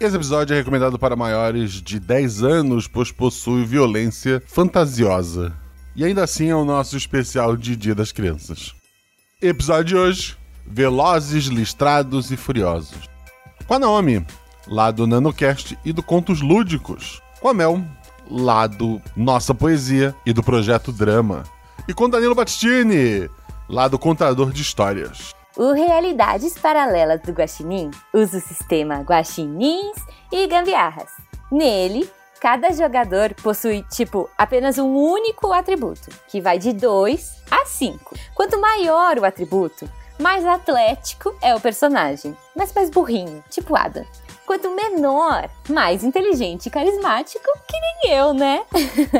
Esse episódio é recomendado para maiores de 10 anos, pois possui violência fantasiosa. E ainda assim é o nosso especial de Dia das Crianças. Episódio de hoje: Velozes, Listrados e Furiosos. Com a Naomi, lá do NanoCast e do Contos Lúdicos. Com a Mel, lá do Nossa Poesia e do Projeto Drama. E com Danilo Battistini, lá do Contador de Histórias. O Realidades Paralelas do Guaxinim usa o sistema Guaxinins e Gambiarras. Nele, cada jogador possui, tipo, apenas um único atributo, que vai de 2 a 5. Quanto maior o atributo, mais atlético é o personagem, mas mais burrinho, tipo Adam. Quanto menor, mais inteligente e carismático, que nem eu, né?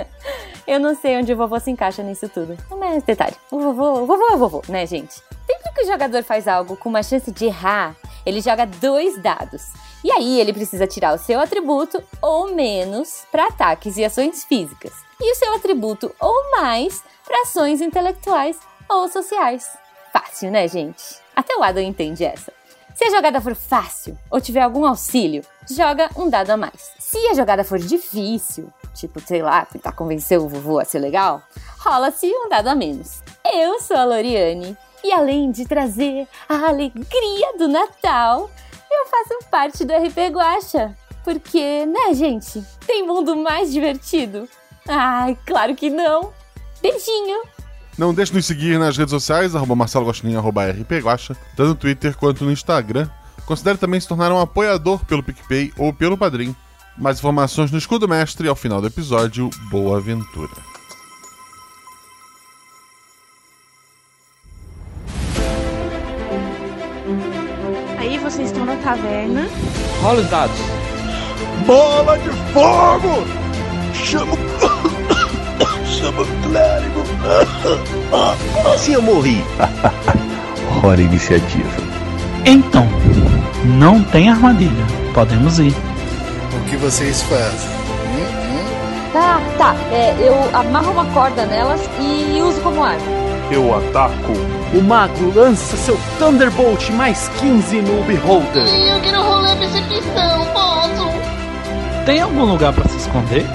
eu não sei onde o vovô se encaixa nisso tudo. Mas detalhe, o vovô, o vovô é o vovô, né, gente? Sempre que o jogador faz algo com uma chance de errar, ele joga dois dados. E aí ele precisa tirar o seu atributo ou menos para ataques e ações físicas, e o seu atributo ou mais para ações intelectuais ou sociais. Fácil, né, gente? Até o Adam entende essa. Se a jogada for fácil ou tiver algum auxílio, joga um dado a mais. Se a jogada for difícil, tipo, sei lá, tentar convencer o vovô a ser legal, rola-se um dado a menos. Eu sou a Loriane e além de trazer a alegria do Natal, eu faço parte do RP Guacha. Porque, né, gente? Tem mundo mais divertido? Ai, claro que não. Beijinho! Não deixe de nos seguir nas redes sociais, arroba Marcelo arroba rpguacha, tanto no Twitter quanto no Instagram. Considere também se tornar um apoiador pelo PicPay ou pelo Padrim. Mais informações no Escudo Mestre e ao final do episódio, boa aventura. Aí vocês estão na taverna. Rola os dados. Bola de fogo! Chama Chama clérigo! Assim eu morri. Hora iniciativa. Então, não tem armadilha. Podemos ir. O que vocês fazem? Hum, hum? Tá, tá. É, eu amarro uma corda nelas e uso como arma. Eu ataco. O mago lança seu Thunderbolt mais 15 no Beholder. Eu quero rolar percepção, posso? Tem algum lugar para se esconder?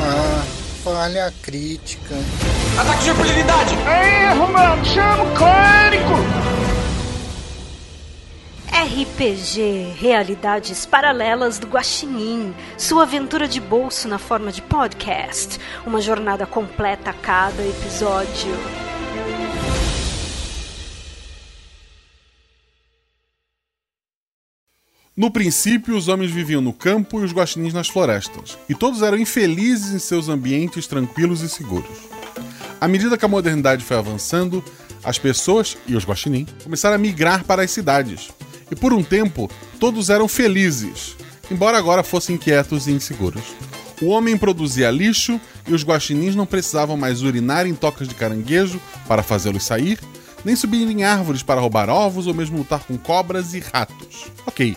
Ah, falha crítica. Ataque de impunidade! Erro, mano! Chama o clérigo! RPG Realidades Paralelas do Guaxinim, sua aventura de bolso na forma de podcast, uma jornada completa a cada episódio. No princípio, os homens viviam no campo e os guaxinins nas florestas, e todos eram infelizes em seus ambientes tranquilos e seguros. À medida que a modernidade foi avançando, as pessoas e os guaxinins começaram a migrar para as cidades, e por um tempo todos eram felizes, embora agora fossem inquietos e inseguros. O homem produzia lixo e os guaxinins não precisavam mais urinar em tocas de caranguejo para fazê-los sair, nem subir em árvores para roubar ovos ou mesmo lutar com cobras e ratos. Ok,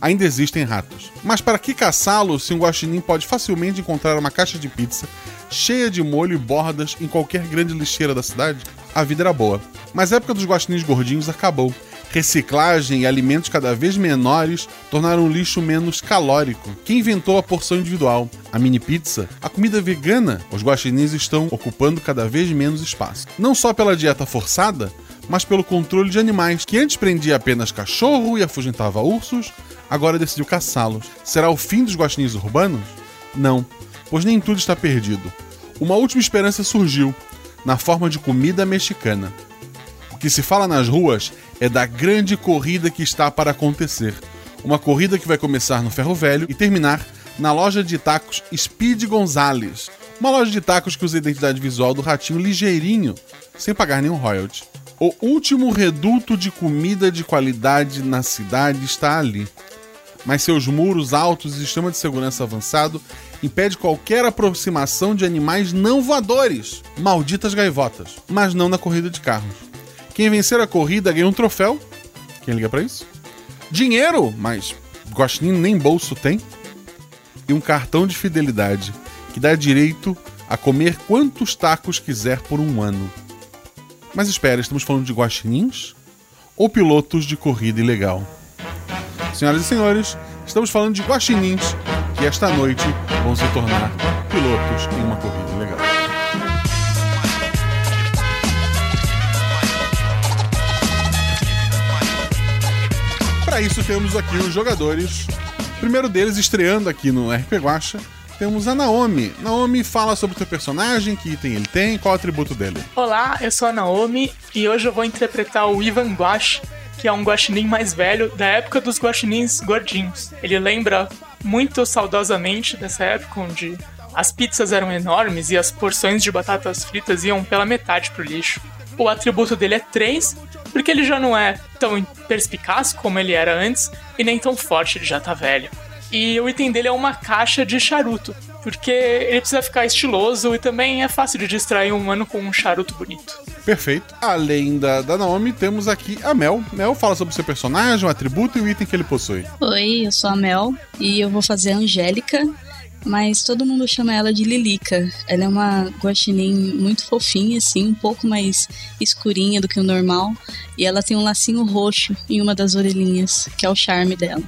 ainda existem ratos. Mas para que caçá-los se um guaxinim pode facilmente encontrar uma caixa de pizza cheia de molho e bordas em qualquer grande lixeira da cidade? A vida era boa. Mas a época dos guaxinins gordinhos acabou. Reciclagem e alimentos cada vez menores tornaram o lixo menos calórico. Quem inventou a porção individual? A mini pizza? A comida vegana? Os guaxinins estão ocupando cada vez menos espaço. Não só pela dieta forçada, mas pelo controle de animais, que antes prendia apenas cachorro e afugentava ursos, agora decidiu caçá-los. Será o fim dos guaxinins urbanos? Não, pois nem tudo está perdido. Uma última esperança surgiu, na forma de comida mexicana. O que se fala nas ruas é da grande corrida que está para acontecer. Uma corrida que vai começar no Ferro Velho e terminar na loja de tacos Speed Gonzales. Uma loja de tacos que usa a identidade visual do ratinho ligeirinho, sem pagar nenhum royalty. O último reduto de comida de qualidade na cidade está ali. Mas seus muros altos e sistema de segurança avançado impede qualquer aproximação de animais não voadores, malditas gaivotas, mas não na corrida de carros. Quem vencer a corrida ganha um troféu. Quem liga para isso? Dinheiro, mas Guaxinim nem bolso tem. E um cartão de fidelidade que dá direito a comer quantos tacos quiser por um ano. Mas espera, estamos falando de guaxinins ou pilotos de corrida ilegal? Senhoras e senhores, Estamos falando de guaxinins que esta noite vão se tornar pilotos em uma corrida legal. Para isso temos aqui os jogadores. O primeiro deles estreando aqui no RP Guacha, temos a Naomi. Naomi fala sobre o teu personagem, que item ele tem, qual o atributo dele. Olá, eu sou a Naomi e hoje eu vou interpretar o Ivan Guax, que é um guaxinim mais velho da época dos guaxinins gordinhos. Ele lembra muito saudosamente dessa época onde as pizzas eram enormes e as porções de batatas fritas iam pela metade pro lixo. O atributo dele é 3, porque ele já não é tão perspicaz como ele era antes e nem tão forte, ele já tá velho. E o item dele é uma caixa de charuto, porque ele precisa ficar estiloso e também é fácil de distrair um humano com um charuto bonito. Perfeito. Além da, da Naomi, temos aqui a Mel. Mel fala sobre o seu personagem, o atributo e o item que ele possui. Oi, eu sou a Mel e eu vou fazer a Angélica, mas todo mundo chama ela de Lilica. Ela é uma guaxinim muito fofinha, assim, um pouco mais escurinha do que o normal, e ela tem um lacinho roxo em uma das orelhinhas, que é o charme dela.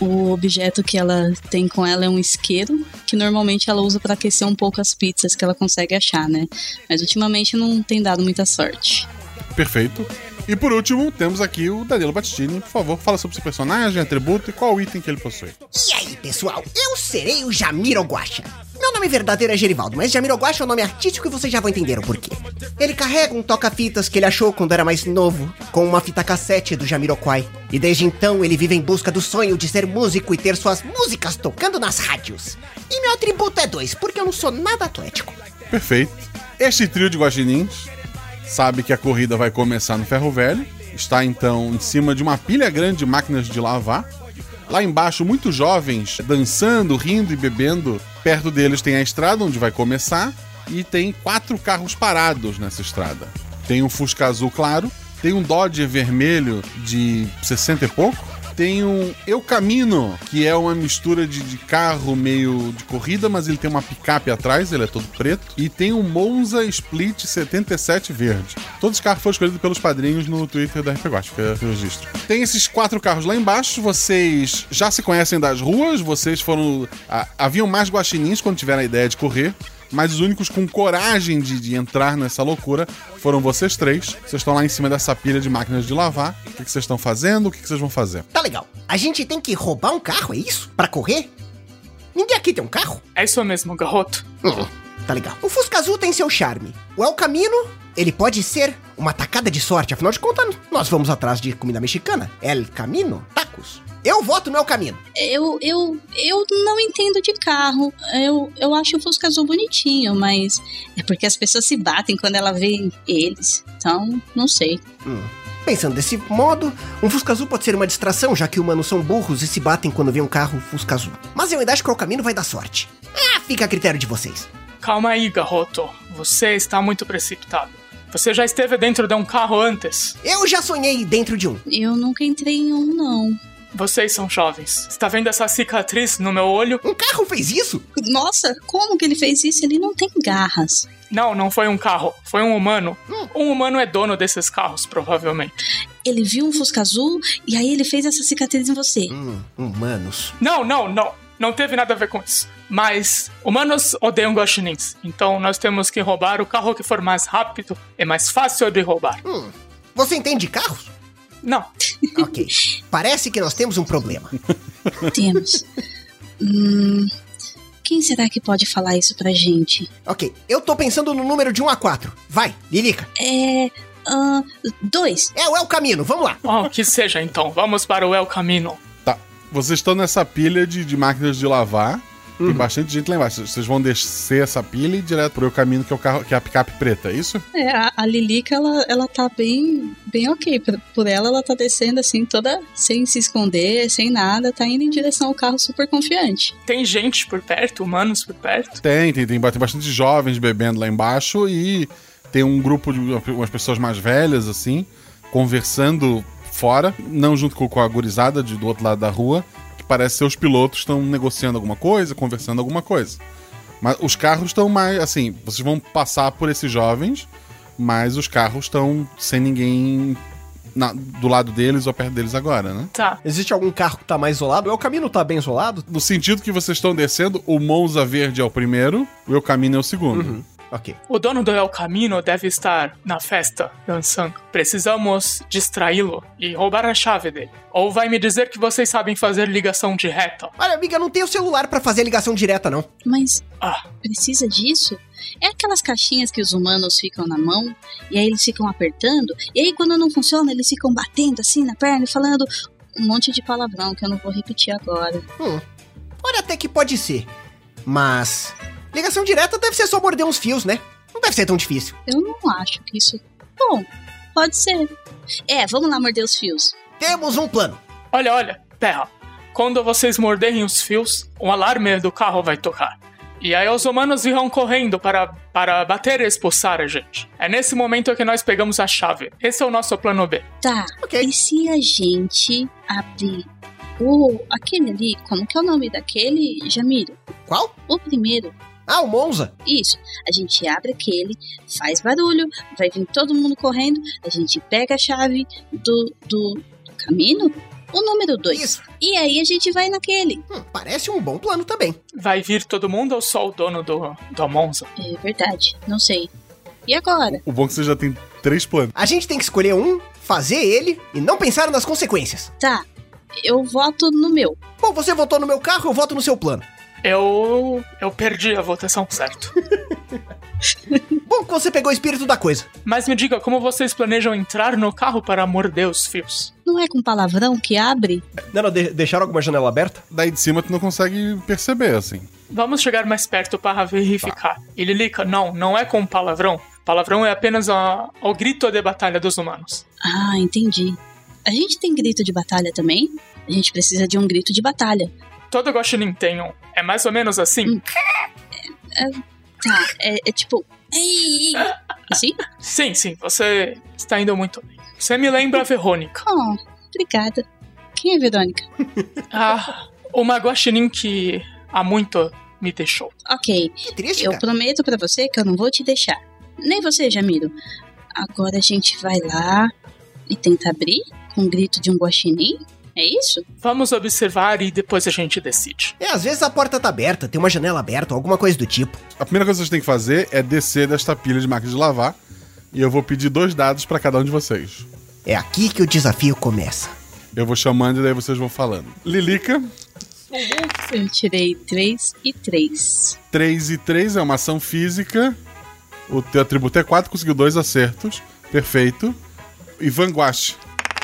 O objeto que ela tem com ela é um isqueiro, que normalmente ela usa para aquecer um pouco as pizzas que ela consegue achar, né? Mas ultimamente não tem dado muita sorte. Perfeito. E por último, temos aqui o Danilo Battistini. Por favor, fala sobre seu personagem, atributo e qual item que ele possui. E aí, pessoal? Eu serei o Jamiro Guacha. Meu nome verdadeiro é Gerivaldo, mas Jamiro Guacha é o nome artístico e vocês já vão entender o porquê. Ele carrega um toca-fitas que ele achou quando era mais novo, com uma fita cassete do Jamiroquai. E desde então ele vive em busca do sonho de ser músico e ter suas músicas tocando nas rádios. E meu atributo é dois, porque eu não sou nada atlético. Perfeito. Este trio de guaxinins sabe que a corrida vai começar no ferro velho. Está então em cima de uma pilha grande de máquinas de lavar. Lá embaixo, muitos jovens dançando, rindo e bebendo. Perto deles tem a estrada onde vai começar. E tem quatro carros parados nessa estrada. Tem um Fusca azul claro, tem um Dodge vermelho de 60 e pouco, tem um Eu Camino, que é uma mistura de, de, carro meio de corrida, mas ele tem uma picape atrás, ele é todo preto. E tem um Monza Split 77 verde. Todos os carros foram escolhidos pelos padrinhos no Twitter da RP Guacha, que é o registro. Tem esses quatro carros lá embaixo, vocês já se conhecem das ruas, vocês foram. Haviam mais guaxinins quando tiveram a ideia de correr mas os únicos com coragem de, de, entrar nessa loucura foram vocês três. Vocês estão lá em cima dessa pilha de máquinas de lavar. O que, que vocês estão fazendo? O que, que vocês vão fazer? Tá legal. A gente tem que roubar um carro, é isso? Para correr? Ninguém aqui tem um carro? É isso mesmo, garoto. Hum, tá legal. O Fusca Azul tem seu charme. O El Camino, ele pode ser uma tacada de sorte. Afinal de contas, nós vamos atrás de comida mexicana. El Camino, tacos. Eu voto no El Camino. Eu, eu, eu não entendo de carro. Eu, eu acho o Fusca Azul bonitinho, mas é porque as pessoas se batem quando ela vê eles. Então, não sei. Hum. Pensando desse modo, um Fusca Azul pode ser uma distração, já que humanos são burros e se batem quando vê um carro Fusca Azul. Mas eu ainda acho que o El Camino vai dar sorte. Ah, fica a critério de vocês. Calma aí, garoto. Você está muito precipitado. Você já esteve dentro de um carro antes? Eu já sonhei dentro de um. Eu nunca entrei em um, não. Vocês são jovens. Está vendo essa cicatriz no meu olho? Um carro fez isso? Nossa, como que ele fez isso? Ele não tem garras. Não, não foi um carro. Foi um humano. Hum. Um humano é dono desses carros, provavelmente. Ele viu um Fusca azul e aí ele fez essa cicatriz em você. Hum, humanos. Não, não, não. Não teve nada a ver com isso. Mas humanos odeiam guaxinins. Então nós temos que roubar o carro que for mais rápido e mais fácil de roubar. Hum. Você entende carros? Não. Ok. Parece que nós temos um problema. Temos. Hum, quem será que pode falar isso pra gente? Ok, eu tô pensando no número de 1 a 4. Vai, Lilica. É. Uh, dois. É o El Camino, vamos lá. Oh, que seja então, vamos para o El Camino. Vocês estão nessa pilha de, de máquinas de lavar. Tem bastante gente lá embaixo. Vocês vão descer essa pilha e ir direto pro caminho que é o carro, que é a picape preta, é isso? É, a, a Lilica, ela, ela tá bem, bem ok. Por, por ela, ela tá descendo assim, toda sem se esconder, sem nada, tá indo em direção ao carro super confiante. Tem gente por perto, humanos por perto? Tem, tem, tem, tem bastante jovens bebendo lá embaixo e tem um grupo de umas pessoas mais velhas, assim, conversando fora, não junto com, com a gurizada de, do outro lado da rua parece ser os pilotos estão negociando alguma coisa, conversando alguma coisa. Mas os carros estão mais. Assim, vocês vão passar por esses jovens, mas os carros estão sem ninguém na- do lado deles ou perto deles agora, né? Tá. Existe algum carro que tá mais isolado? O caminho tá bem isolado? No sentido que vocês estão descendo, o Monza Verde é o primeiro, o El Camino é o segundo. Ok. O dono do El Camino deve estar na festa dançando. Precisamos distraí-lo e roubar a chave dele. Ou vai me dizer que vocês sabem fazer ligação direta? Olha, amiga, não tenho celular pra fazer ligação direta, não. Mas Ah, precisa disso? É aquelas caixinhas que os humanos ficam na mão e aí eles ficam apertando e aí quando não funciona eles ficam batendo assim na perna e falando um monte de palavrão que eu não vou repetir agora. Hum. Olha, até que pode ser. Mas. Ligação direta deve ser só morder uns fios, né? Não deve ser tão difícil. Eu não acho que isso. Bom, pode ser. É, vamos lá morder os fios. Temos um plano. olha, olha, terra. Quando vocês morderem os fios, um alarme do carro vai tocar. E aí os humanos virão correndo para, para bater e expulsar a gente. É nesse momento que nós pegamos a chave. Esse é o nosso plano B. Tá. Ok. E se a gente abrir o aquele ali, como que é o nome daquele, Jamiro? Qual? O primeiro. Ah, o Monza. Isso. A gente abre aquele, faz barulho, vai vir todo mundo correndo, a gente pega a chave do, do, do caminho, o número 2. Isso. E aí a gente vai naquele. Hum, parece um bom plano também. Vai vir todo mundo ou só o dono do, do Monza? É verdade, não sei. E agora? O bom é que você já tem três planos. A gente tem que escolher um, fazer ele e não pensar nas consequências. Tá, eu voto no meu. Bom, você votou no meu carro, eu voto no seu plano. Eu. Eu perdi a votação, certo? Bom que você pegou o espírito da coisa. Mas me diga, como vocês planejam entrar no carro para morder os fios? Não é com palavrão que abre? Não, não, de- deixaram alguma janela aberta? Daí de cima tu não consegue perceber, assim. Vamos chegar mais perto para verificar. E Lilica, não, não é com palavrão. Palavrão é apenas a, o grito de batalha dos humanos. Ah, entendi. A gente tem grito de batalha também? A gente precisa de um grito de batalha. Todo tem um. É mais ou menos assim? Tá, é, é tipo. Ei, ei. Assim? Sim, sim, você está indo muito bem. Você me lembra a Verônica. Oh, obrigada. Quem é Verônica? Ah, uma Guaxinim que há muito me deixou. Ok, triste, eu prometo pra você que eu não vou te deixar. Nem você, Jamiro. Agora a gente vai lá e tenta abrir com um grito de um guaxinim? É isso? Vamos observar e depois a gente decide. É, às vezes a porta tá aberta, tem uma janela aberta, alguma coisa do tipo. A primeira coisa que vocês têm que fazer é descer desta pilha de máquina de lavar. E eu vou pedir dois dados pra cada um de vocês. É aqui que o desafio começa. Eu vou chamando e daí vocês vão falando. Lilica, Eu tirei 3 e 3. 3 e 3 é uma ação física. O teu atributo é 4, conseguiu dois acertos. Perfeito. Ivan Guache,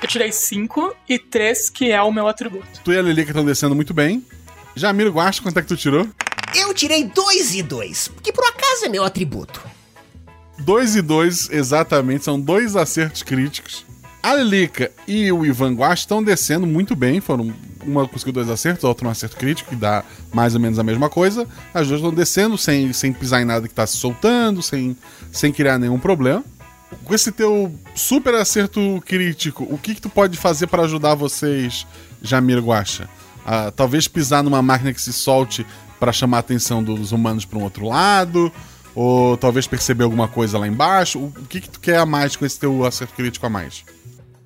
Eu tirei 5 e 3, que é o meu atributo. tu e a Lilica estão descendo muito bem. Jamiro Guache, quanto é que tu tirou? Eu tirei dois e dois, que por acaso é meu atributo. 2 e 2, exatamente, são dois acertos críticos. A Lilica e o Ivan Guache estão descendo muito bem. Foram uma conseguiu dois acertos, a outra um acerto crítico, que dá mais ou menos a mesma coisa. As duas estão descendo sem, sem pisar em nada que tá se soltando, sem, sem criar nenhum problema. Com esse teu super acerto crítico, o que, que tu pode fazer para ajudar vocês, Jamir Guacha? Ah, talvez pisar numa máquina que se solte para chamar a atenção dos humanos para um outro lado, ou talvez perceber alguma coisa lá embaixo. O, o que, que tu quer a mais com esse teu acerto crítico a mais?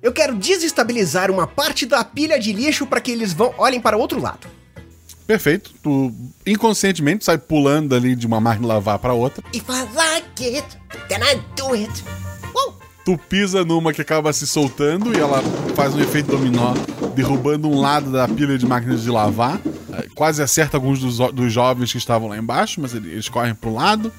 Eu quero desestabilizar uma parte da pilha de lixo para que eles vão olhem para o outro lado. Perfeito. Tu inconscientemente sai pulando ali de uma máquina lavar para outra. If I like it, then I do it. Tu pisa numa que acaba se soltando e ela faz um efeito dominó, derrubando um lado da pilha de máquinas de lavar. Eh, Quase acerta alguns dos, dos jovens que estavam lá embaixo, mas ele- eles correm pro lado.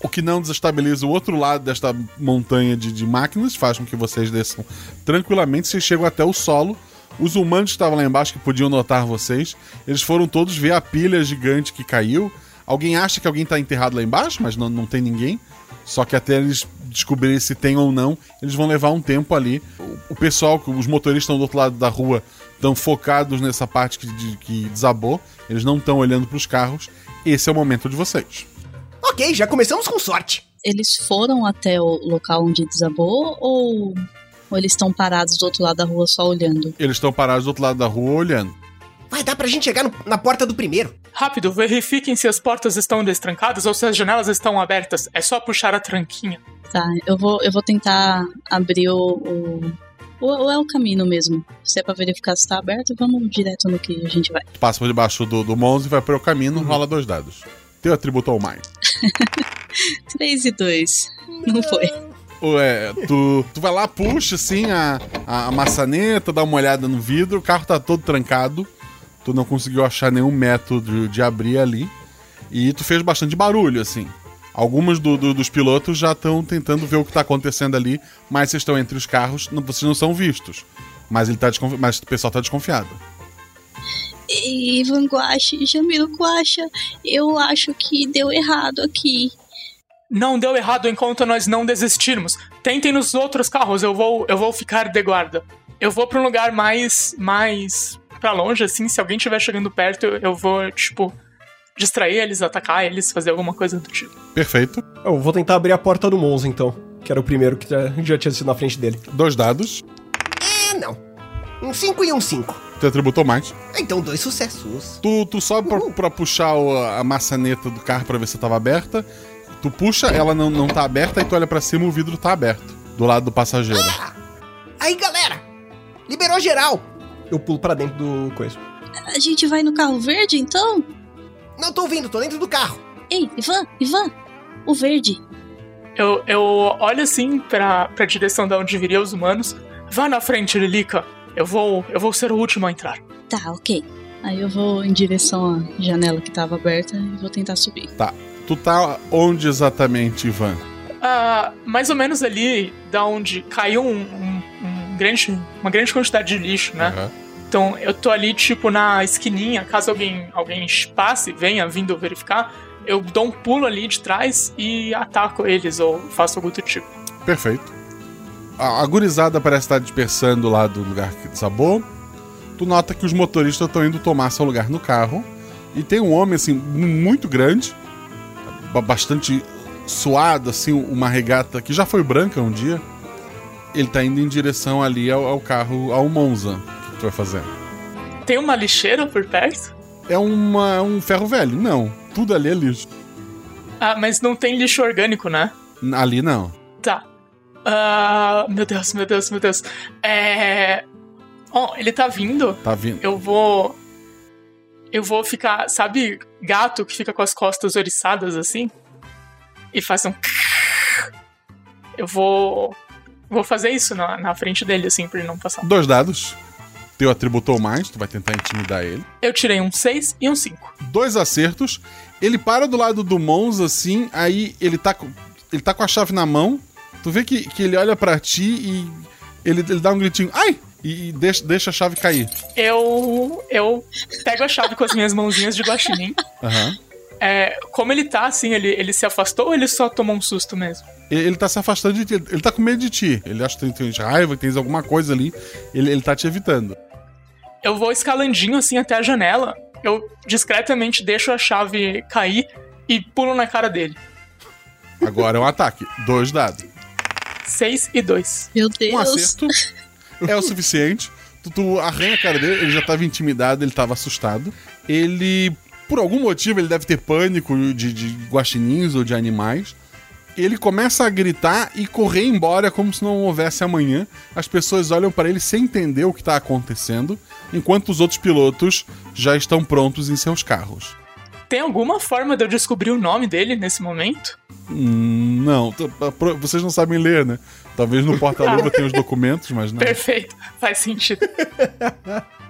O que não desestabiliza o outro lado desta montanha de, de máquinas, faz com que vocês desçam tranquilamente. Vocês chegam até o solo. Os humanos que estavam lá embaixo, que podiam notar vocês, eles foram todos ver a pilha gigante que caiu. Alguém acha que alguém está enterrado lá embaixo, mas não, não tem ninguém. Só que até eles descobrirem se tem ou não, eles vão levar um tempo ali. O, o pessoal, os motoristas estão do outro lado da rua, estão focados nessa parte que, de- que desabou. Eles não estão olhando para os carros. Esse é o momento de vocês. Ok, já começamos com sorte. Eles foram até o local onde desabou ou, ou eles estão parados do outro lado da rua só olhando? Eles estão parados do outro lado da rua olhando. Vai dar pra gente chegar no- na porta do primeiro. Rápido, verifiquem se as portas estão destrancadas ou se as janelas estão abertas. É só puxar a tranquinha. Tá, eu vou, eu vou tentar abrir o, o, Ou, ou é o caminho mesmo? Se é pra verificar se tá aberto, vamos direto no que a gente vai. Tu passa por debaixo do, do Monza e vai pro caminho, rola dois dados. Teu atributo ao mais. 3 e 2. Não foi. Ué, tu, tu vai lá, puxa assim a, a, a maçaneta, dá uma olhada no vidro, o carro tá todo trancado. Tu não conseguiu achar nenhum método de abrir ali. E tu fez bastante barulho, assim. Alguns do, do- dos pilotos já estão tentando ver o que tá acontecendo ali, mas vocês estão entre os carros, não- vocês não são vistos. Mas, ele tá desconfi- mas o pessoal tá desconfiado. Ivan Guache, Jamiro Guacha, eu acho que deu errado aqui. Não deu errado enquanto nós não desistirmos. Tentem nos outros carros, eu vou, eu vou ficar de guarda. Eu vou pra um lugar mais, mais pra longe, assim. Se alguém estiver chegando perto, eu, eu vou, tipo, distrair eles, atacar eles, fazer alguma coisa do tipo. Perfeito. Eu vou tentar abrir a porta do Monza, então. Que era o primeiro que já, já tinha sido na frente dele. Dois dados. É, não. Um 5 e um 5. Teu atributo ao mais. Então, dois sucessos. Tu, tu sobe pra, pra puxar o- a maçaneta do carro pra ver se tava aberta. Tu puxa, ela não, não tá aberta, e tu olha pra cima o vidro tá aberto. Do lado do passageiro. Aí, galera! Liberou geral! Eu pulo pra dentro do coisa. A gente vai no carro verde, então? Não tô ouvindo, tô dentro do carro. Ei, Ivan, Ivan, o verde. Eu, eu olho assim pra, pra direção de onde viriam os humanos. Vá na frente, Lilica. Eu vou, eu vou ser o último a entrar. Tá, ok. Aí eu vou em direção à janela que tava aberta e vou tentar subir. Tá. Tu tá onde exatamente, Ivan? Ah, mais ou menos ali da onde caiu um- um grande, uma grande quantidade de lixo, né? Aham. Então eu tô ali, tipo, na esquininha, caso alguém, alguém passe, venha vindo verificar, eu dou um pulo ali de trás e ataco eles, ou faço algo do tipo. Perfeito. A, a gurizada parece estar dispersando lá do lugar que desabou. Tu nota que os motoristas estão indo tomar seu lugar no carro. E tem um homem, assim, muito grande, ba- bastante suado, assim, uma regata que já foi branca um dia. Ele tá indo em direção ali ao, ao carro, ao Monza. O que tu vai fazer? Tem uma lixeira por perto? É uma, é um ferro velho? Não. Tudo ali é lixo. Ah, mas não tem lixo orgânico, né? Ali não. Tá. Ah, meu Deus, meu Deus, meu Deus. É. Ó, ele tá vindo. Tá vindo. Eu vou. Eu vou ficar. Sabe, gato que fica com as costas oriçadas assim? E faz um. Eu vou. Vou fazer isso na, na frente dele, assim, pra ele não passar. Dois dados. Teu atributo ou mais, tu vai tentar intimidar ele. Eu tirei um 6 e um 5. dois acertos. Ele para do lado do Monza, assim, aí ele tá, com- ele tá com a chave na mão. Tu vê que, que ele olha pra ti e ele, ele dá um gritinho, ai! E, deixa, deixa a chave cair. Eu. Eu pego a chave com as minhas mãozinhas de guaxinim. Aham. É, como ele tá, assim, ele, ele se afastou ou ele só tomou um susto mesmo? Ele, tá se afastando de ti, ele tá com medo de ti. Ele acha que tem, tem raiva, que tem alguma coisa ali. Ele, ele tá te evitando. Eu vou escalandinho assim até a janela. Eu discretamente deixo a chave cair e pulo na cara dele. Agora é um ataque. Dois dados. 6 e 2. Meu Deus. Um acerto é o suficiente. Tu, tu arranha a cara dele, ele já tava intimidado, ele tava assustado. Ele, por algum motivo, ele deve ter pânico de, de guaxinins ou de animais. Ele começa a gritar e correr embora como se não houvesse amanhã. As pessoas olham para ele sem entender o que tá acontecendo, enquanto os outros pilotos já estão prontos em seus carros. Tem alguma forma de eu descobrir o nome dele nesse momento? Hum, não, vocês não sabem ler, né? Talvez no porta-luva tenha os documentos, mas não. Perfeito, faz sentido.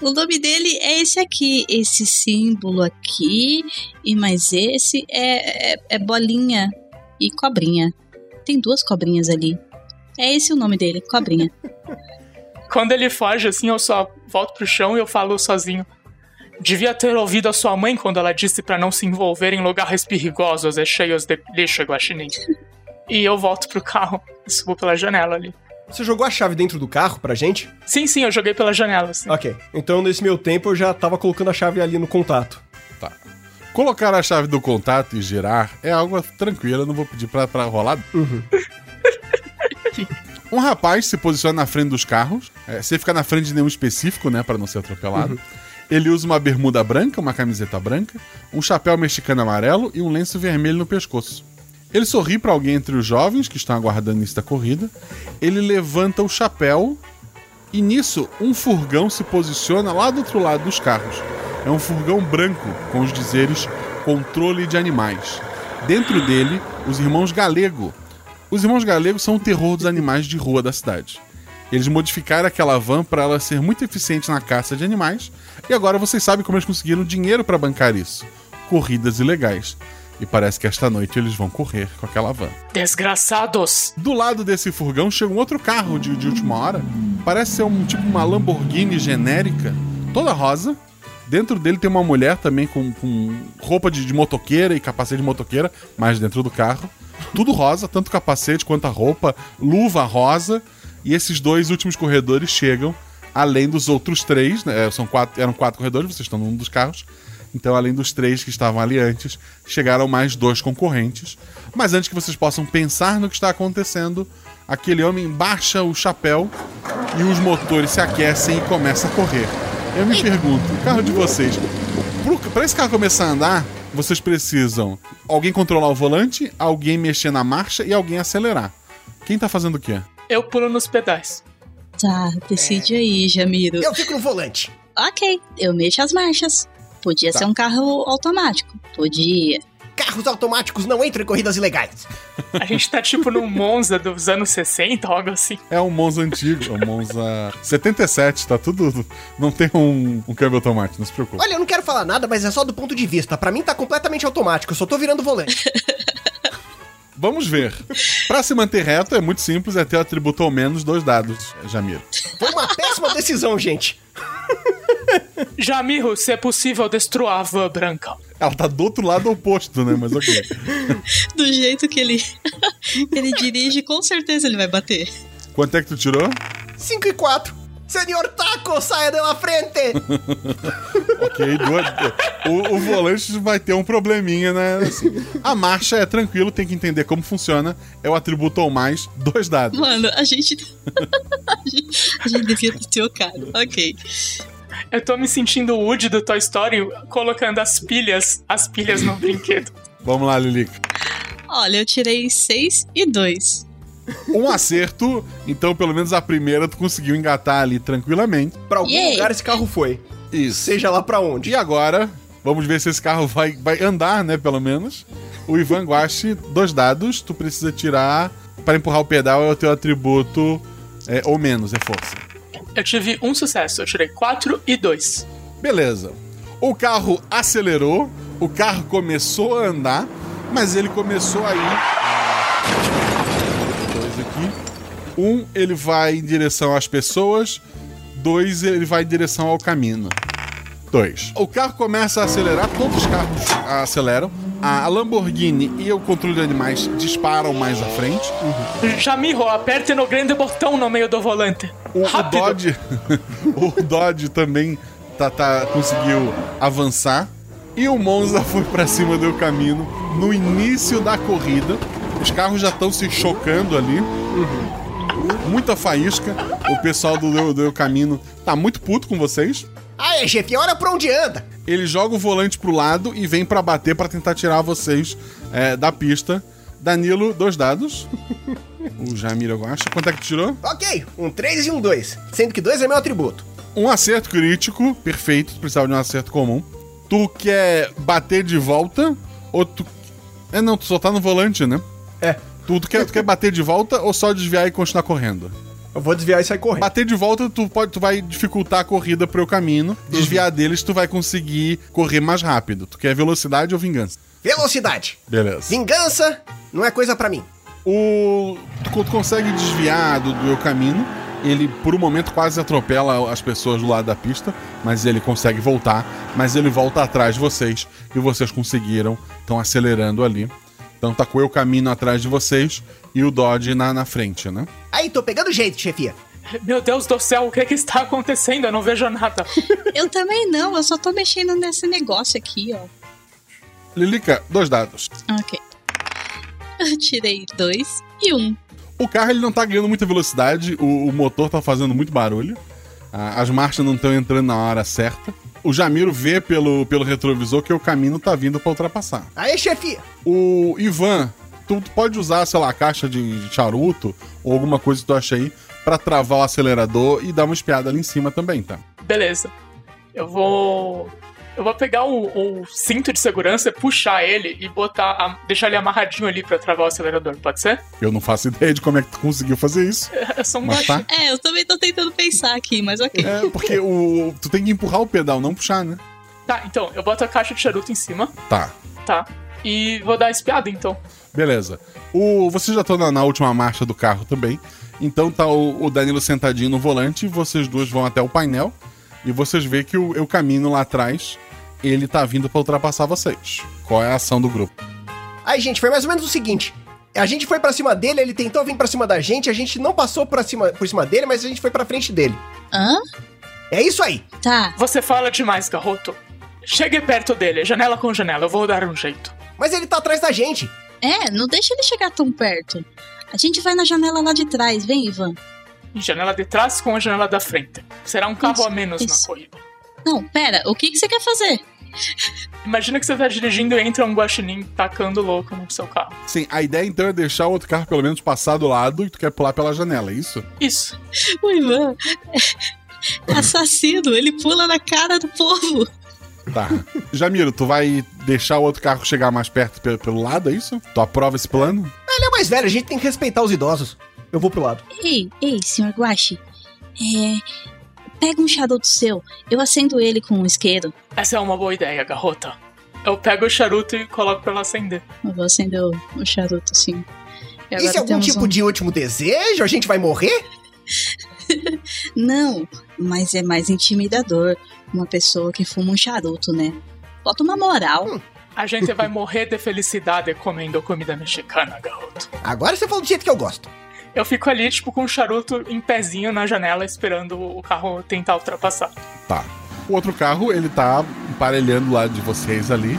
O nome dele é esse aqui, esse símbolo aqui, e mais esse é, é, é bolinha e cobrinha. Tem duas cobrinhas ali. É esse o nome dele, cobrinha. Quando ele foge assim, eu só volto pro chão e eu falo sozinho. Devia ter ouvido a sua mãe quando ela disse pra não se envolver em lugares perigosos e cheios de lixo, guaxinim. E eu volto pro carro e subo pela janela ali. Você jogou a chave dentro do carro pra gente? Sim, sim, eu joguei pela janela. Assim. Ok. Então, nesse meu tempo, eu já tava colocando a chave ali no contato. Tá. Colocar a chave do contato e girar é algo tranquilo, eu não vou pedir pra, pra rolar. Um rapaz se posiciona na frente dos carros, é, sem ficar na frente de nenhum específico, né, Pra não ser atropelado. Ele usa uma bermuda branca, uma camiseta branca, um chapéu mexicano amarelo e um lenço vermelho no pescoço. Ele sorri para alguém entre os jovens que estão aguardando início da corrida. Ele levanta o chapéu e nisso um furgão se posiciona lá do outro lado dos carros. É um furgão branco com os dizeres controle de animais. Dentro dele, os irmãos Galego. Os irmãos Galego são o terror dos animais de rua da cidade. Eles modificaram aquela van para ela ser muito eficiente na caça de animais e agora vocês sabem como eles conseguiram dinheiro para bancar isso. Corridas ilegais. E parece que esta noite eles vão correr com aquela van. Desgraçados! Do lado desse furgão chega um outro carro de, de última hora. Parece ser um tipo uma Lamborghini genérica, toda rosa. Dentro dele tem uma mulher também com, com roupa de, de motoqueira e capacete de motoqueira, mas dentro do carro. Tudo rosa, tanto capacete quanto a roupa, luva rosa. E esses dois últimos corredores chegam, além dos outros três, né? São quatro, eram quatro corredores, vocês estão num dos carros. Então, além dos três que estavam ali antes, chegaram mais dois concorrentes. Mas antes que vocês possam pensar no que está acontecendo, aquele homem baixa o chapéu e os motores se aquecem e começa a correr. Eu me pergunto, o carro de vocês, para esse carro começar a andar, vocês precisam alguém controlar o volante, alguém mexer na marcha e alguém acelerar. Quem tá fazendo o quê? Eu pulo nos pedais. Tá, decide aí, Jamiro. Eu fico no volante. Ok, eu mexo as marchas. Podia Tá. ser um carro automático. Podia. Carros automáticos não entram em corridas ilegais. A gente tá tipo num Monza dos anos 60, algo assim. É um Monza antigo, é um Monza 77, tá tudo. Não tem um, um câmbio automático, não se preocupe. Olha, eu não quero falar nada, mas é só do ponto de vista. Pra mim tá completamente automático, eu só tô virando o volante. Vamos ver. Pra se manter reto é muito simples, é ter o atributo ao menos dois dados, Jamiro. Foi uma péssima decisão, gente. Jamiro, se é possível, destrua a van branca. Ela tá do outro lado oposto, né? Mas ok. Do jeito que ele, ele dirige, com certeza ele vai bater. Quanto é que tu tirou? 5 e 4. Senhor Taco, saia da frente! Ok, duas, o, o volante vai ter um probleminha, né? Assim, a marcha é tranquilo, tem que entender como funciona. É o atributo ao mais, dois dados. Mano, a gente. a gente, a gente devia ter trocado. Ok. Eu tô me sentindo o Woody do Toy Story colocando as pilhas, as pilhas no brinquedo. Vamos lá, Lilica. Olha, eu tirei 6 e 2. Um acerto, então pelo menos a primeira tu conseguiu engatar ali tranquilamente. Pra algum Yay! lugar esse carro foi. Isso. Seja lá pra onde. E agora, vamos ver se esse carro vai, vai andar, né? Pelo menos. O Ivan Guache, dois dados, tu precisa tirar. Para empurrar o pedal é o teu atributo é, ou menos, é força. Eu tive um sucesso, eu tirei 4 e 2. Beleza. O carro acelerou, o carro começou a andar, mas ele começou a ir. Dois aqui. Um, ele vai em direção às pessoas. Dois, ele vai em direção ao caminho. Dois. O carro começa a acelerar, todos os carros aceleram. A Lamborghini e o controle de animais disparam mais à frente. Jamiro, aperte no grande botão no meio do volante. O, o Rápido. Dodge. o Dodge também tá, tá- conseguiu avançar. E o Monza foi pra cima do caminho no início da corrida. Os carros já estão se chocando ali. Muita faísca. O pessoal do do, do caminho tá muito puto com vocês. Aê, chefe, olha pra onde anda. Ele joga o volante pro lado e vem pra bater pra tentar tirar vocês é, da pista. Danilo, dois dados. o Jamiro Guacha. Quanto é que tirou? Ok, um 3 e um 2. Sendo que 2 é meu atributo. Um acerto crítico, perfeito, tu precisava de um acerto comum. Tu quer bater de volta ou tu. É, não, tu só tá no volante, né? É. Tu, tu quer, tu quer bater de volta ou só desviar e continuar correndo? Eu vou desviar e sair correndo. Bater de volta, tu, pode, tu vai dificultar a corrida pro caminho. Desviar deles, tu vai conseguir correr mais rápido. Tu quer velocidade ou vingança? Velocidade. Beleza. Vingança não é coisa pra mim. O. Tu, tu consegue desviar do, do caminho. Ele, por um momento, quase atropela as pessoas do lado da pista, mas ele consegue voltar. Mas ele volta atrás de vocês e vocês conseguiram. Estão acelerando ali. Então tá com o caminho atrás de vocês e o Dodge na, na frente, né? Aí, tô pegando jeito, chefia. Meu Deus do céu, o que que está acontecendo? Eu não vejo nada. Eu também não, eu só tô mexendo nesse negócio aqui, ó. Lilica, dois dados. Ok. Eu tirei dois e um. O carro ele não tá ganhando muita velocidade, o, o motor tá fazendo muito barulho, a- as marchas não estão entrando na hora certa. O Jamiro vê pelo, pelo retrovisor que o caminho tá vindo pra ultrapassar. Aí, chefia. O Ivan, tu pode usar, sei lá, a caixa de charuto ou alguma coisa que tu acha aí pra travar o acelerador e dar uma espiada ali em cima também, tá? Beleza. Eu vou. Eu vou pegar o, o cinto de segurança, puxar ele e botar. a- deixar ele amarradinho ali pra travar o acelerador, pode ser? Eu não faço ideia de como é que tu conseguiu fazer isso. É só um Mas tá. É, eu também tô tentando pensar aqui, mas ok. É, porque o, tu tem que empurrar o pedal, não puxar, né? Tá, então, eu boto a caixa de charuto em cima, Tá. tá? E vou dar a espiada, então. Beleza. O, vocês já estão na, na última marcha do carro também. Então tá o, o Danilo sentadinho no volante, vocês duas vão até o painel e vocês veem que o, o caminho lá atrás, ele tá vindo pra ultrapassar vocês. Qual é a ação do grupo? Aí, gente, foi mais ou menos o seguinte. A gente foi pra cima dele, ele tentou vir pra cima da gente, a gente não passou por cima, por cima dele, mas a gente foi pra frente dele. Hã? É isso aí. Tá. Você fala demais, garoto. Chegue perto dele, janela com janela, eu vou dar um jeito. Mas ele tá atrás da gente. É, não deixa ele chegar tão perto. A gente vai na janela lá de trás, vem, Ivan. E janela de trás com a janela da frente. Será um carro Isso, a menos isso. na corrida. Não, pera, o que, que você quer fazer? Imagina que você tá dirigindo e entra um guaxinim tacando louco no seu carro. Sim, a ideia então é deixar o outro carro pelo menos passar do lado e tu quer pular pela janela, é isso? Isso. O Ivan é assassino, ele pula na cara do povo. Tá. Jamiro, tu vai deixar o outro carro chegar mais perto pe- pelo lado, é isso? Tu aprova esse plano? Ele é mais velho, a gente tem que respeitar os idosos. Eu vou pro lado. Ei, ei, senhor Guache. É. Pega um charuto seu, eu acendo ele com um isqueiro. Essa é uma boa ideia, garota. Eu pego o charuto e coloco pra ela acender. Eu vou acender o, o charuto, sim. E Isso é algum tipo um- de último desejo? A gente vai morrer? Não, mas é mais intimidador. Uma pessoa que fuma um charuto, né? Bota uma moral. A gente vai morrer de felicidade comendo comida mexicana, garoto. Agora você falou do jeito que eu gosto. Eu fico ali, tipo, com o charuto em pezinho na janela, esperando o carro tentar ultrapassar. Tá. O outro carro, ele tá emparelhando lá de vocês ali.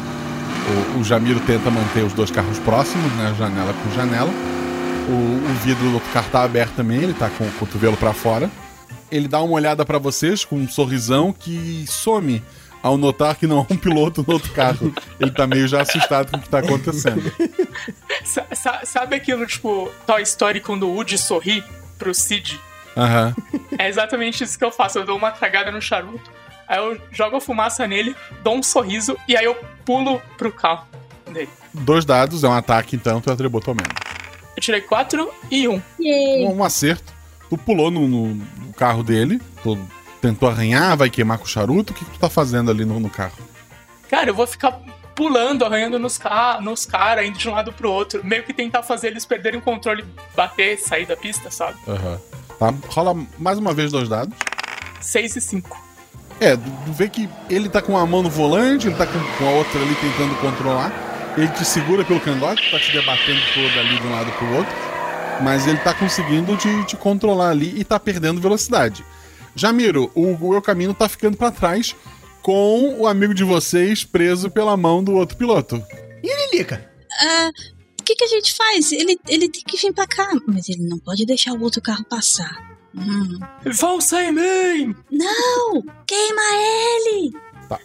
O, o Jamiro tenta manter os dois carros próximos, né? Janela com janela. O, o vidro do outro carro tá aberto também, ele tá com o cotovelo pra fora. Ele dá uma olhada pra vocês com um sorrisão que some ao notar que não há um piloto no outro carro. Ele tá meio já assustado com o que tá acontecendo. Sa- sa- sabe aquilo, tipo, Toy Story quando o Woody sorri pro Sid? Aham. É exatamente isso que eu faço. Eu dou uma tragada no charuto, aí eu jogo a fumaça nele, dou um sorriso e aí eu pulo pro carro dele. Dois dados, é um ataque, então, tu atributo ao menos. Eu tirei 4 e 1. Um, um acerto. Tu pulou no, no- no carro dele, tu tentou arranhar, vai queimar com o charuto. O que, que tu tá fazendo ali no, no carro? Cara, eu vou ficar pulando, arranhando nos, ca nos caras, indo de um lado pro outro, meio que tentar fazer eles perderem o controle, bater, sair da pista, sabe? Aham. Tá? Rola mais uma vez dois dados. 6 e 5. É, tu vê que ele tá com a mão no volante, ele tá com, com a outra ali tentando controlar. Ele te segura pelo cangote, tá te debatendo todo ali de um lado pro outro. Mas ele tá conseguindo te, te controlar ali e tá perdendo velocidade. Jamiro, o, o El Camino tá ficando pra trás com o amigo de vocês preso pela mão do outro piloto. E a Lilica? Ah, o que, que a gente faz? Ele, ele tem que vir pra cá, mas ele não pode deixar o outro carro passar. Hum. Valsa em mim! Não! Queima ele!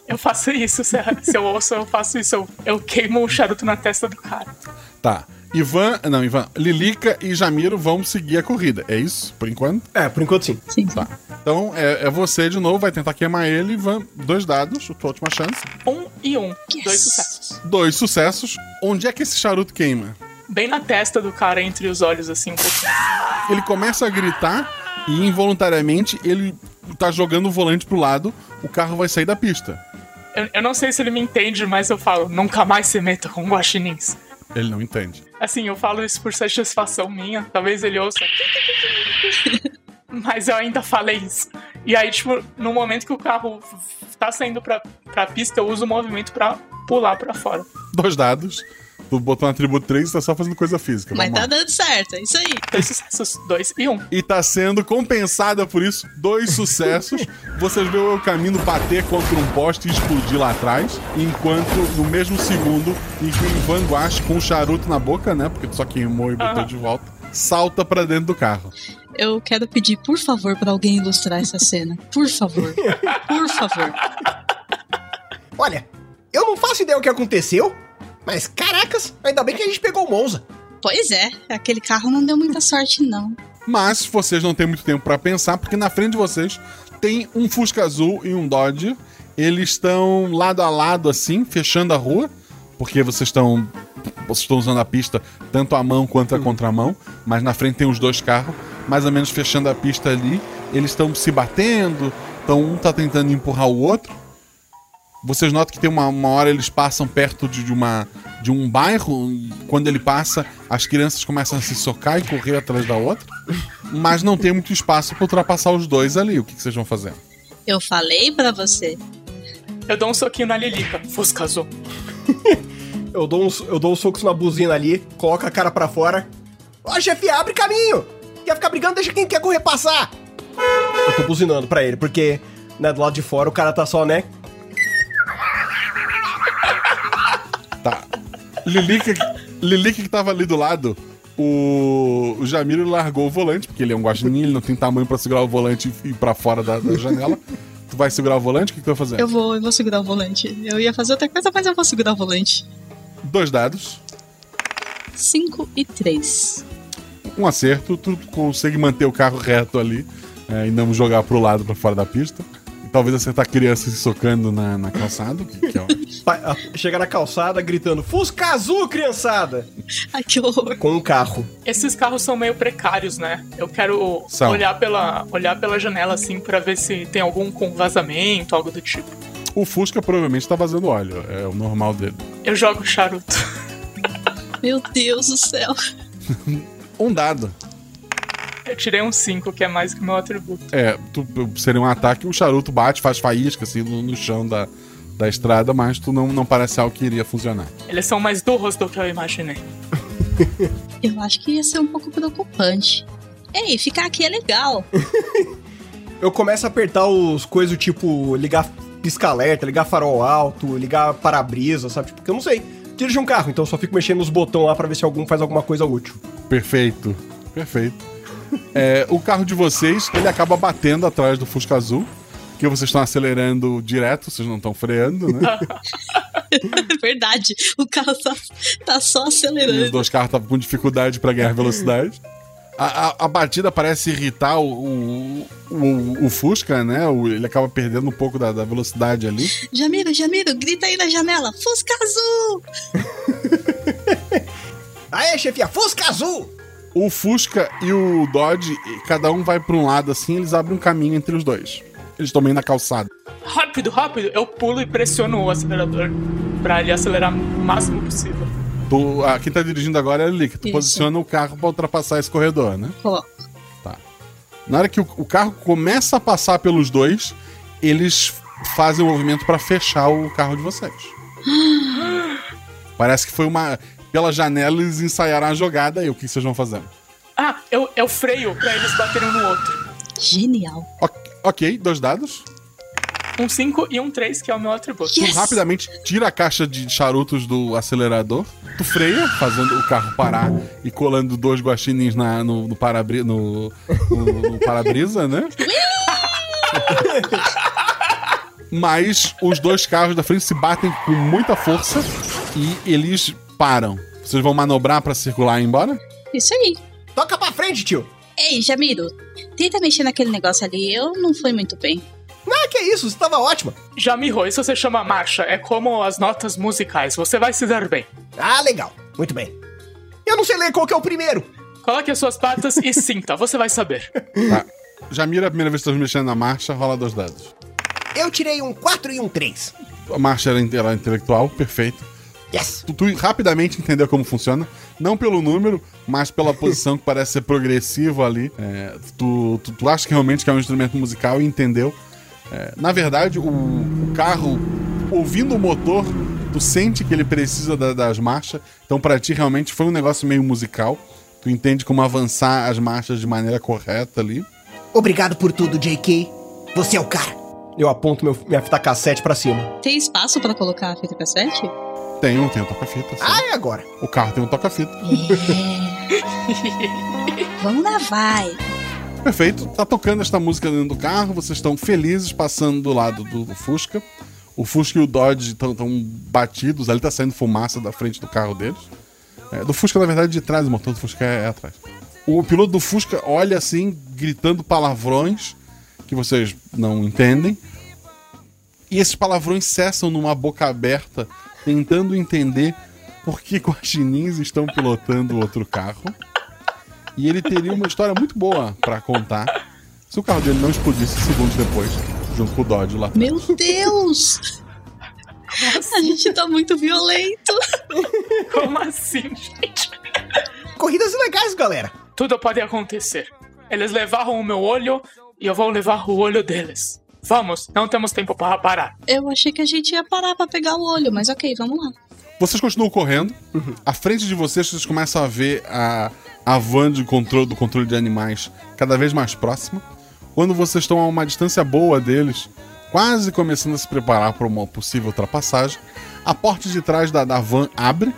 Eu faço isso, se, se eu ouço, eu faço isso. Eu, eu queimo o charuto na testa do cara. Tá. Ivan, não, Ivan, Lilica e Jamiro vão seguir a corrida, é isso? Por enquanto? É, por enquanto sim. Sim. Tá. Então é, é você de novo, vai tentar queimar ele, Ivan. Dois dados, tua última chance. Um e um. Dois sucessos. Dois sucessos. Onde é que esse charuto queima? Bem na testa do cara, entre os olhos, assim, um pouquinho. Ele começa a gritar e involuntariamente ele tá jogando o volante pro lado, o carro vai sair da pista. Eu, eu não sei se ele me entende, mas eu falo, nunca mais se meta com guaxinins. Ele não entende. Assim, eu falo isso por satisfação minha. Talvez ele ouça. Mas eu ainda falei isso. E aí, tipo, no momento que o carro tá saindo pra, pra pista, eu uso o movimento pra pular pra fora. Dois dados. Tu botou um atributo 3 e tá só fazendo coisa física. Mas tá dando certo, é isso aí. Dois sucessos, dois e um. E tá sendo compensada por isso. Dois sucessos. Vocês vê o caminho bater contra um poste e explodir lá atrás. Enquanto, no mesmo segundo, em que o Ivan Guache, com o charuto na boca, né? Porque tu só queimou e botou Aham. de volta, salta pra dentro do carro. Eu quero pedir, por favor, pra alguém ilustrar essa cena. Por favor. Por favor. Olha, eu não faço ideia o que aconteceu, mas caracas, ainda bem que a gente pegou o Monza. Pois é, aquele carro não deu muita sorte, não. Mas vocês não têm muito tempo pra pensar, porque na frente de vocês tem um Fusca Azul e um Dodge. Eles estão lado a lado, assim, fechando a rua, porque vocês estão. Vocês estão usando a pista tanto a mão quanto a contramão, mas na frente tem os dois carros, mais ou menos fechando a pista ali. Eles estão se batendo, então um tá tentando empurrar o outro. Vocês notam que tem uma, uma hora eles passam perto de, de uma, de um bairro. e Quando ele passa, as crianças começam a se socar e correr atrás da outra. Mas não tem muito espaço para ultrapassar os dois ali. O que, que vocês vão fazer? Eu falei pra você. Eu dou um soquinho na Lilica. Fusca azul. Eu dou, uns, eu dou uns socos na buzina ali, coloco a cara pra fora. Ó, chefe, abre caminho! Quer ficar brigando, deixa quem quer correr passar! Eu tô buzinando pra ele, porque, né, do lado de fora o cara tá só, né? Tá. Lilica, Lilica que tava ali do lado, o, o Jamiro largou o volante, porque ele é um guaxinim, ele não tem tamanho pra segurar o volante e ir pra fora da, da janela. Tu vai segurar o volante? O que, que tu vai fazer? Eu vou, eu vou segurar o volante. Eu ia fazer outra coisa, mas eu vou segurar o volante. Dois dados. 5 e 3. Um acerto, tu consegue manter o carro reto ali é, e não jogar pro lado, pra fora da pista. Talvez acertar crianças se socando na, na calçada, que, que é ó. Chega na calçada gritando: Fusca azul, criançada! Ai, que horror. Com um carro. Esses carros são meio precários, né? Eu quero São. olhar pela, olhar pela janela assim pra ver se tem algum com vazamento, algo do tipo. O Fusca provavelmente tá vazando óleo, é o normal dele. Eu jogo charuto. Meu Deus do céu. Um dado. Eu tirei um 5, que é mais que meu atributo. É, tu, seria um ataque, o charuto bate, faz faísca assim no, no chão da, da estrada, mas tu não, não parece algo que iria funcionar. Eles são mais duros do que eu imaginei. Eu acho que ia ser um pouco preocupante. Ei, ficar aqui é legal. Eu começo a apertar os coisas tipo ligar pisca-alerta, ligar farol alto, ligar para-brisa, sabe? Tipo, porque eu não sei. Dirige um carro, então eu só fico mexendo nos botões lá pra ver se algum faz alguma coisa útil. Perfeito, perfeito. É, o carro de vocês, ele acaba batendo atrás do Fusca Azul, porque vocês estão acelerando direto, vocês não estão freando, né? Verdade. O carro tá, tá só E os acelerando. dois carros estavam com dificuldade pra ganhar velocidade. A, a- a batida parece irritar o, o, o- o Fusca, né? O- ele acaba perdendo um pouco da, da velocidade ali. Jamiro, Jamiro, grita aí na janela. Fusca azul! Aê, chefia, Fusca azul! O Fusca e o Dodge, cada um vai pra um lado assim, eles abrem um caminho entre os dois. Eles estão meio na calçada. Rápido, rápido, eu pulo e pressiono o acelerador pra ele acelerar o máximo possível. Tu, a, quem tá dirigindo agora é a Lilica. Tu Isso. posiciona o carro pra ultrapassar esse corredor, né? Coloco. Tá. Na hora que o, o carro começa a passar pelos dois, eles fazem o movimento pra fechar o carro de vocês. Parece que foi uma. Pela janela eles ensaiaram a jogada aí. O que vocês vão fazer? Ah, eu, eu freio pra eles baterem um no outro. Genial. Ok, dois dados. Um 5 e um 3, que é o meu atributo. Tu rapidamente tira a caixa de charutos do acelerador, tu freia, fazendo o carro parar e colando dois guaxinins na, no, no para-brisa, no, no- no para-brisa, né? Mas os dois carros da frente se batem com muita força e eles param. Vocês vão manobrar pra circular e ir embora? Isso aí. Toca pra frente, tio. Ei, Jamiro, tenta mexer naquele negócio ali. Eu não fui muito bem. Ah, que isso, você tava ótima. Já mirrou, isso você chama marcha. É como as notas musicais. Você vai se dar bem. Ah, legal. Muito bem. Eu não sei ler qual que é o primeiro. Coloque as suas patas e sinta, você vai saber. Tá. Jamira, a primeira vez que estás mexendo na marcha, rola dois dados. Eu tirei um 4 e um 3. A marcha era, era intelectual, perfeito. Yes. Tu, tu rapidamente entendeu como funciona. Não pelo número, mas pela posição que parece ser progressivo ali. É, tu, tu, tu acha que realmente que é um instrumento musical e entendeu. É, na verdade, o, o carro, ouvindo o motor, tu sente que ele precisa da- das marchas. Então, pra ti, realmente foi um negócio meio musical. Tu entende como avançar as marchas de maneira correta ali. Obrigado por tudo, JK. Você é o cara. Eu aponto meu- minha fita cassete pra cima. Tem espaço pra colocar a fita cassete? Tem um, tem um toca-fita. sim. Ah, é agora. O carro tem um toca-fita. Vamos lá, vai. Perfeito, tá tocando esta música dentro do carro, vocês estão felizes passando do lado do, do Fusca. O Fusca e o Dodge estão batidos, ali tá saindo fumaça da frente do carro deles. É, do Fusca, na verdade, de trás, o motor do Fusca é, é atrás. O piloto do Fusca olha assim, gritando palavrões que vocês não entendem. E esses palavrões cessam numa boca aberta, tentando entender por que guaxinins estão pilotando outro carro. E ele teria uma história muito boa pra contar se o carro dele não explodisse segundos depois, junto com o Dodge lá. atrás. Meu Deus! A gente tá muito violento. Como assim, gente? Corridas ilegais, galera. Tudo pode acontecer. Eles levaram o meu olho e eu vou levar o olho deles. Vamos, não temos tempo para parar. Eu achei que a gente ia parar pra pegar o olho, mas ok, vamos lá. Vocês continuam correndo. À frente de vocês, vocês começam a ver a, a van de controle, do controle de animais cada vez mais próxima. Quando vocês estão a uma distância boa deles, quase começando a se preparar para uma possível ultrapassagem, a porta de trás da, da van abre.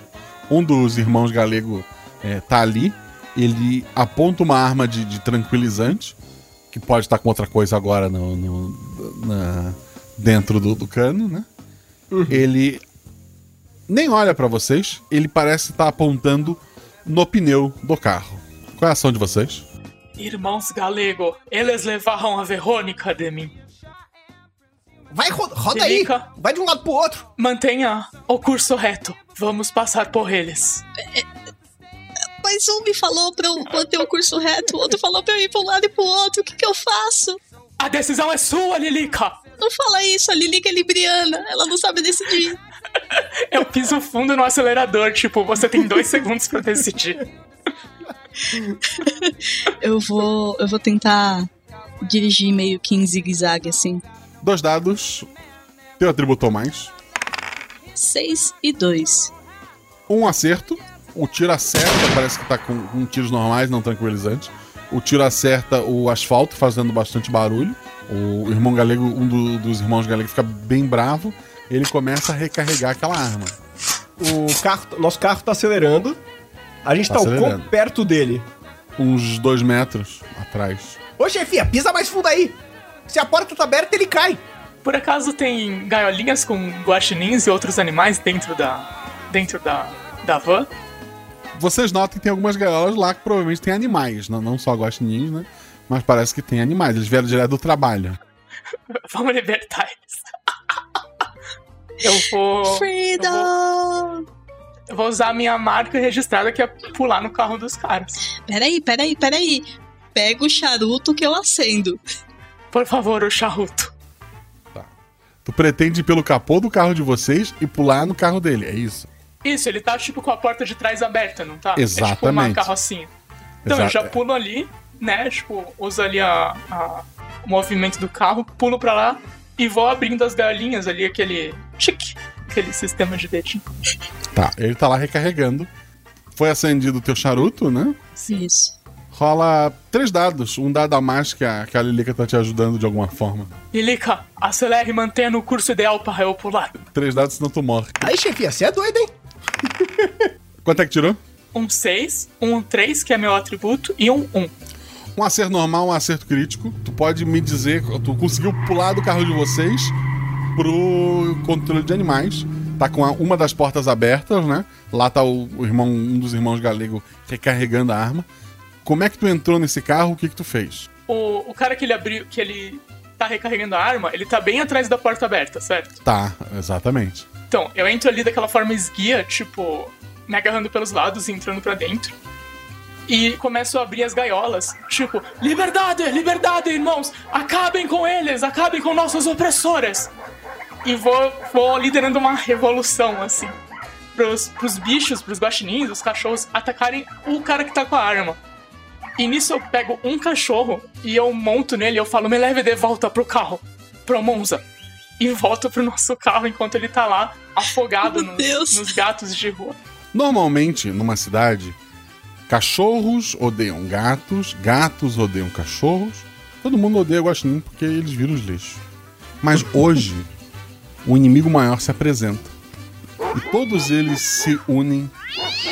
Um dos irmãos galego é, tá ali. Ele aponta uma arma de, de tranquilizante, que pode estar com outra coisa agora no, no- na- dentro do, do cano, né? Ele nem olha pra vocês, ele parece estar apontando no pneu do carro. Qual é a ação de vocês? Irmãos galego, eles levaram a Verônica de mim. Vai, roda, roda aí. Vai de um lado pro outro. Mantenha o curso reto. Vamos passar por eles. Mas um me falou pra eu manter o curso reto, o outro falou pra eu ir pra um lado e pro outro. O que que eu faço? A decisão é sua, Lilica! Não fala isso, a Lilica é libriana. Ela não sabe decidir. Eu piso fundo no acelerador, tipo, você tem dois segundos pra decidir. Eu vou, eu vou tentar dirigir meio que em zigue-zague, assim. Dois dados. Teu atributo mais. 6 e 2. Um acerto. O tiro acerta, parece que tá com, com tiros normais, não tranquilizantes. O tiro acerta o asfalto, fazendo bastante barulho. O irmão galego, um do- dos irmãos galegos, fica bem bravo. Ele começa a recarregar aquela arma. O carro, nosso carro tá acelerando. A gente Tá tá, o quão perto dele. Uns dois metros atrás. Ô, chefia, pisa mais fundo aí. Se a porta tá aberta, ele cai. Por acaso tem gaiolinhas com guaxinins e outros animais dentro da. dentro da. da van? Vocês notam que tem algumas gaiolas lá que provavelmente tem animais, não, não só guaxinins, né? Mas parece que tem animais. Eles vieram direto do trabalho. Vamos libertar eles. Eu vou. Freedom! Eu vou usar a minha marca registrada que é pular no carro dos caras. Peraí, peraí, peraí. Pega o charuto que eu acendo. Por favor, o charuto. Tu pretende ir pelo capô do carro de vocês e pular no carro dele, é isso? Isso, ele tá tipo com a porta de trás aberta, não tá? É tipo uma Exatamente. carrocinha. Então Exa- eu já pulo ali, né? Tipo, uso ali a, a- o movimento do carro, pulo pra lá e vou abrindo as galinhas ali, aquele. Chique, aquele sistema de dedinho. Tá, ele tá lá recarregando. Foi acendido o teu charuto, né? Isso. Rola três dados. Um dado a mais que a, que a Lilica tá te ajudando de alguma forma. Lilica, acelere e mantenha no curso ideal para eu pular. Três dados, senão tu morre. Aí, chefia, você é doido, hein? Quanto é que tirou? Um 6, um 3, que é meu atributo, e um 1. Um acerto normal, um acerto crítico. Tu pode me dizer, tu conseguiu pular do carro de vocês pro controle de animais. Tá com a- uma das portas abertas, né? Lá tá o, o irmão, um dos irmãos galego recarregando a arma. Como é que tu entrou nesse carro? O que que tu fez? O, o cara que ele abriu, que ele tá recarregando a arma, ele tá bem atrás da porta aberta, certo? Tá, exatamente. Então, eu entro ali daquela forma esguia, tipo, me agarrando pelos lados e entrando pra dentro. E começo a abrir as gaiolas, tipo, liberdade, liberdade, irmãos! Acabem com eles, acabem com nossos opressores! E vou, vou liderando uma revolução, assim, pros, pros bichos, pros guaxinins, os cachorros, atacarem o cara que tá com a arma. E nisso eu pego um cachorro e eu monto nele e eu falo, me leve de volta pro carro, pro Monza. E volto pro nosso carro enquanto ele tá lá, afogado nos, nos gatos de rua. Normalmente, numa cidade, cachorros odeiam gatos, gatos odeiam cachorros, todo mundo odeia guaxinim porque eles viram os lixos. Mas hoje, o inimigo maior se apresenta. E todos eles se unem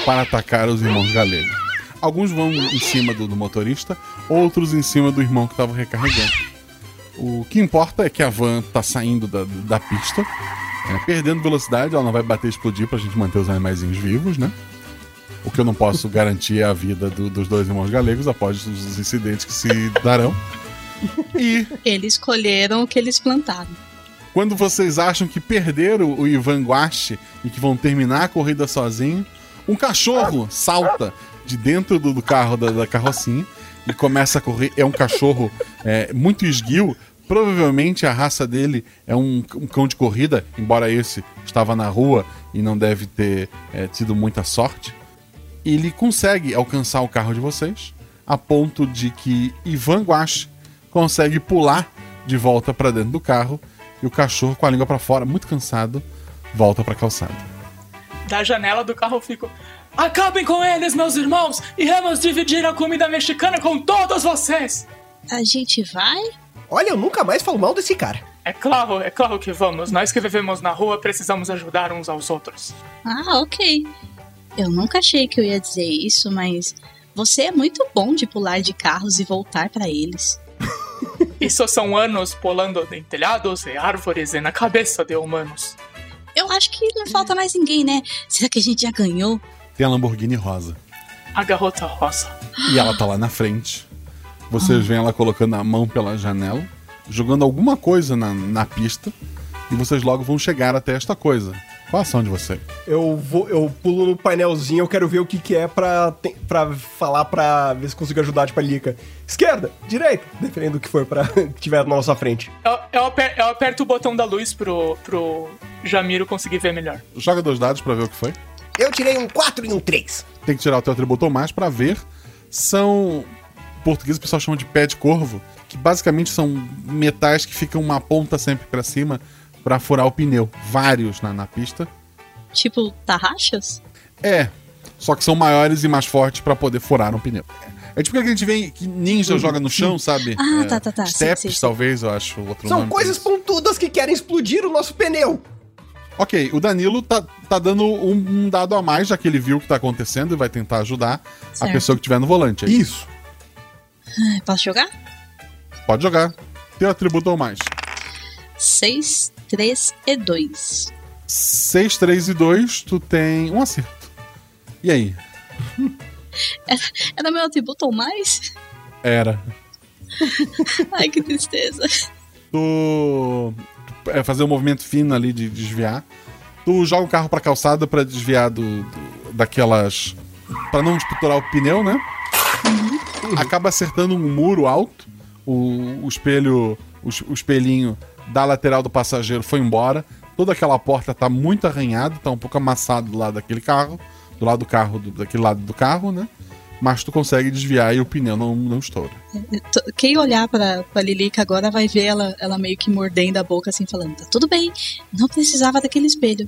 para atacar os irmãos galegos. Alguns vão em cima do, do motorista, outros em cima do irmão que estava recarregando. O que importa é que a van tá saindo da, da pista, é, perdendo velocidade, ela não vai bater e explodir pra gente manter os animaizinhos vivos, né? O que eu não posso garantir é a vida do- dos dois irmãos galegos após os incidentes que se darão. E Eles colheram o que eles plantaram. quando vocês acham que perderam o Ivan Guache e que vão terminar a corrida sozinho, um cachorro salta de dentro do, do carro da, da carrocinha e começa a correr. É um cachorro é, muito esguio. Provavelmente a raça dele é um, um cão de corrida, embora esse estava na rua e não deve ter é, tido muita sorte. Ele consegue alcançar o carro de vocês a ponto de que Ivan Guache consegue pular de volta para dentro do carro e o cachorro com a língua para fora, muito cansado, volta para a calçada. Da janela do carro eu fico. Acabem com eles, meus irmãos, e vamos dividir a comida mexicana com todos vocês! A gente vai? Olha, eu nunca mais falo mal desse cara. É claro, é claro que vamos. Nós que vivemos na rua precisamos ajudar uns aos outros. Ah, ok. Eu nunca achei que eu ia dizer isso, mas você é muito bom de pular de carros e voltar pra eles. Isso são anos pulando em telhados e árvores e na cabeça de humanos. Eu acho que não falta mais ninguém, né? Será que a gente já ganhou? Tem a Lamborghini rosa. A garota rosa. E ela tá lá na frente. Vocês veem ela colocando a mão pela janela, jogando alguma coisa na, na pista, e vocês logo vão chegar até esta coisa. Qual a ação de você? Eu vou, eu pulo no painelzinho, eu quero ver o que que é pra, te- pra falar pra ver se consigo ajudar tipo a Lica. Esquerda, direita, dependendo do que for pra que tiver na nossa frente. Eu, eu, aper- eu aperto o botão da luz pro, pro Jamiro conseguir ver melhor. Joga dois dados pra ver o que foi. Eu tirei um 4 e um 3. Tem que tirar o teu atributo mais pra ver. São. Em português o pessoal chama de pé de corvo, que basicamente são metais que ficam uma ponta sempre pra cima pra furar o pneu. Vários na, na pista. Tipo, tarraxas? É, só que são maiores e mais fortes pra poder furar um pneu. É tipo que a gente vê que ninja joga no chão, sabe? Ah, É, tá, tá, tá. Steps, sim, sim. talvez, eu acho. Outro São nome coisas pontudas que querem explodir o nosso pneu. Ok, o Danilo tá, tá dando um, um dado a mais, já que ele viu o que tá acontecendo e vai tentar ajudar a Certo. pessoa que tiver no volante. É Isso. Posso jogar? Pode jogar. Teu atributo ou mais. 6, 3 e 2. 6, 3 e 2, tu tem um acerto. E aí? Era, era meu atributo ou mais? Era. Ai, que tristeza. Tu. tu é, fazer um movimento fino ali de desviar. Tu joga o carro pra calçada pra desviar do, do- daquelas. Pra não disputar o pneu, né? Acaba acertando um muro alto. O, o espelho. O, o espelhinho da lateral do passageiro foi embora. Toda aquela porta tá muito arranhada, tá um pouco amassado do lado daquele carro. Do lado do carro, do- daquele lado do carro, né? Mas tu consegue desviar e o pneu não, não estoura. Quem olhar pra, pra Lilica agora vai ver ela, ela meio que mordendo a boca assim, falando: tá tudo bem, não precisava daquele espelho.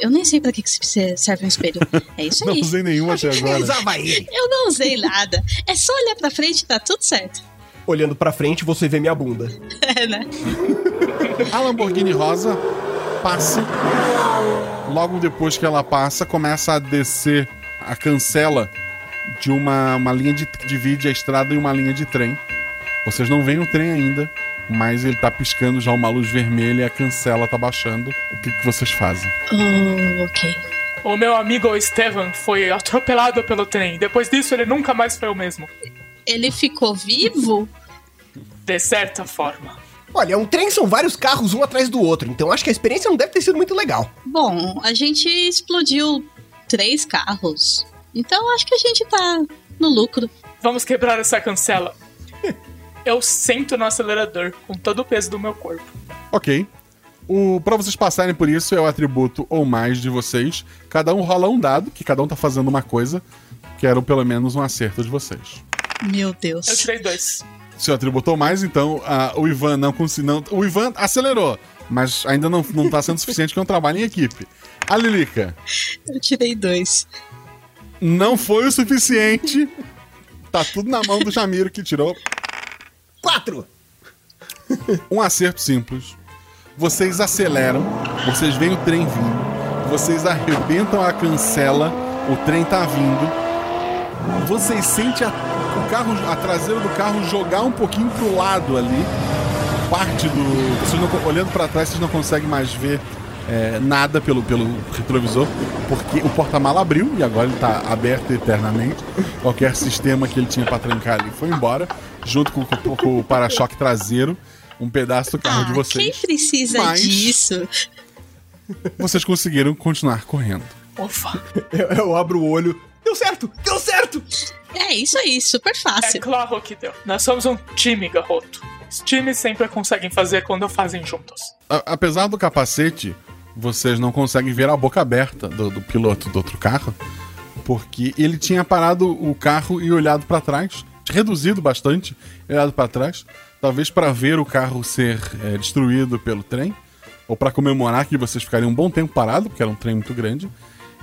Eu nem sei pra que, que se- serve um espelho. É isso Não aí. usei nenhum até agora. Usava ele. Eu não usei nada. É só olhar pra frente e tá tudo certo. Olhando pra frente, você vê minha bunda. É, né? A Lamborghini rosa passa. Logo depois que ela passa, começa a descer a cancela de uma, uma linha de divide a estrada e uma linha de trem. Vocês não veem o trem ainda, mas ele tá piscando já uma luz vermelha e a cancela tá baixando. O que, que vocês fazem? Oh, ok. O meu amigo Estevan foi atropelado pelo trem. Depois disso, ele nunca mais foi o mesmo. Ele ficou vivo? De certa forma. Olha, um trem são vários carros um atrás do outro, então acho que a experiência não deve ter sido muito legal. Bom, a gente explodiu três carros. Então acho que a gente tá no lucro. Vamos quebrar essa cancela. Eu sento no acelerador com todo o peso do meu corpo. Ok. O, pra vocês passarem por isso, é o atributo ou mais de vocês. Cada um rola um dado, que cada um tá fazendo uma coisa. Quero pelo menos um acerto de vocês. Meu Deus. Eu tirei dois. Se o atributo ou mais, então ah, o Ivan não conseguiu. O Ivan acelerou, mas ainda não, não tá sendo suficiente que é um trabalho em equipe. A Lilica Eu tirei dois. não foi o suficiente. Tá tudo na mão do Jamiro que tirou Quatro. um acerto simples. Vocês aceleram, vocês veem o trem vindo, vocês arrebentam a cancela, o trem tá vindo. Vocês sentem a, o carro, a traseira do carro jogar um pouquinho pro lado ali. Parte do. Não, olhando para trás, vocês não conseguem mais ver é, nada pelo, pelo retrovisor, porque o porta-mala abriu e agora ele está aberto eternamente. Qualquer sistema que ele tinha para trancar ali foi embora, junto com, com- com o para-choque traseiro, um pedaço do carro de Ah, vocês. quem precisa Mas- disso? Vocês conseguiram continuar correndo. Ufa. Eu, eu abro o olho. Deu certo! Deu certo! É isso aí, super É fácil. claro que deu. Nós somos um time, garoto. Os times sempre conseguem fazer quando fazem juntos. A- apesar do capacete, vocês não conseguem ver a boca aberta do, do piloto do outro carro, porque ele tinha parado o carro e olhado para trás, reduzido bastante, olhado para trás, talvez para ver o carro ser é, destruído pelo trem, ou para comemorar que vocês ficariam um bom tempo parado, porque era um trem muito grande.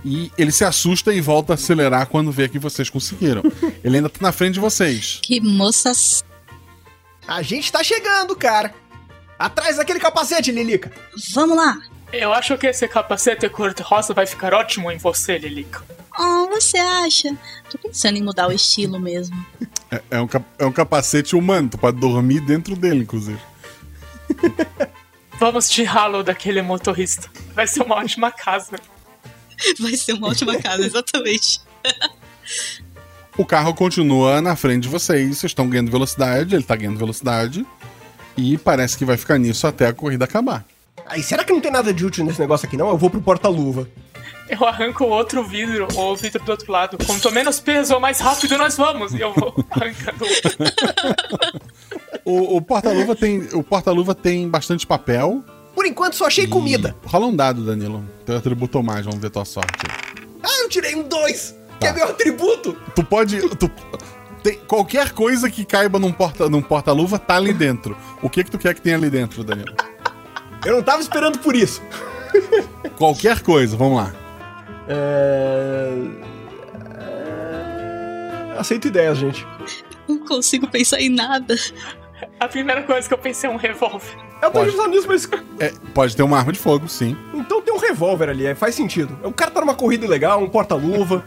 E ele se assusta e volta a acelerar quando vê que vocês conseguiram. ele ainda tá na frente de vocês. Que moças. A gente tá chegando, cara. Atrás daquele capacete, Lilica. Vamos lá. Eu acho que esse capacete cor-de-rosa vai ficar ótimo em você, Lilica. Oh, você acha? Tô pensando em mudar o estilo mesmo. É, é um, cap- é um capacete humano, tu pode dormir dentro dele, inclusive. Vamos tirá-lo daquele motorista. Vai ser uma ótima casa. Vai ser uma ótima casa, exatamente. O carro continua na frente de vocês, vocês estão ganhando velocidade, ele tá ganhando velocidade. E parece que vai ficar nisso até a corrida acabar. Aí, será que não tem nada de útil nesse negócio aqui, não? Eu vou pro porta-luva. Eu arranco outro vidro, ou o vidro do outro lado. Quanto menos peso, mais rápido nós vamos. E eu vou arrancando o outro. O, porta-luva tem, o porta-luva tem bastante papel. Por enquanto só achei comida. Rola um dado, Danilo. Teu atributo mais, vamos ver tua sorte. Ah, eu tirei um dois. Tá. Que é meu atributo. Tu pode. Tu, tem, qualquer coisa que caiba num porta, num porta-luva tá ali dentro. O que que tu quer que tenha ali dentro, Danilo? Eu não tava esperando por isso. Qualquer coisa, vamos lá. É... é, Aceito ideias, gente. Não consigo pensar em nada. A primeira coisa que eu pensei é um revólver. Eu tô Pode. pensando nisso, mas. É, pode ter uma arma de fogo, sim. Então tem um revólver ali, é, faz sentido. O cara tá numa corrida legal, um porta-luva.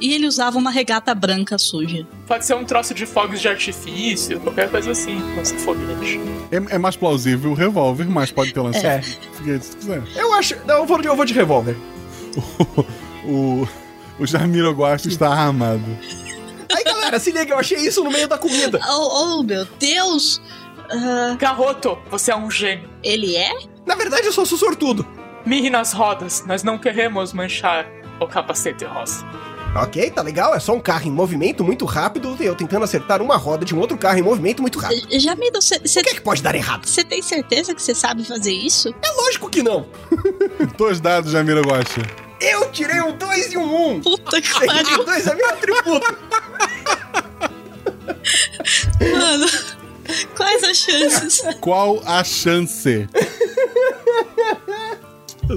E ele usava uma regata branca suja. Pode ser um troço de fogos de artifício, qualquer coisa assim, lança foguete. É, é mais plausível o revólver, mas pode ter lançado. É. Se quiser. Eu acho. Não, eu vou de, eu vou de revólver. O, o Jamiro Guasto está armado. Aí, galera, se liga, eu achei isso no meio da comida. Oh, oh, meu Deus! Ah, Garoto, você é um gênio. ele é? Na verdade, eu sou sortudo. Mirre nas rodas, nós não queremos manchar o capacete rosa. Ok, tá legal, é só um carro em movimento muito rápido e eu tentando acertar uma roda de um outro carro em movimento muito rápido. Jamiro, você O que é que pode dar errado? tem certeza que você sabe fazer isso? É lógico que não. Dois dados, Jamiro Guasto. Eu tirei um 2 e um 1. Um. Puta que pariu. dois é meu atributo. Mano, quais as chances? Qual a chance?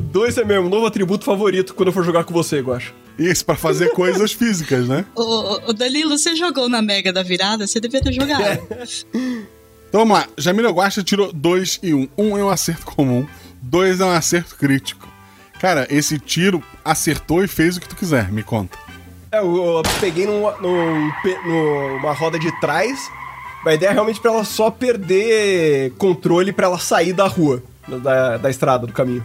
Dois é meu novo atributo favorito quando eu for jogar com você, eu acho. Isso, pra fazer coisas físicas, né? Ô, ô, Danilo, você jogou na Mega da virada? Você devia ter jogado. Então vamos lá. Jamiro Guasto tirou 2 e 1. Um. um é um acerto comum, dois é um acerto crítico. Cara, esse tiro acertou e fez o que tu quiser, me conta. É, eu, eu peguei num, num, numa roda de trás. A ideia é realmente pra ela só perder controle pra ela sair da rua, da, da estrada, do caminho.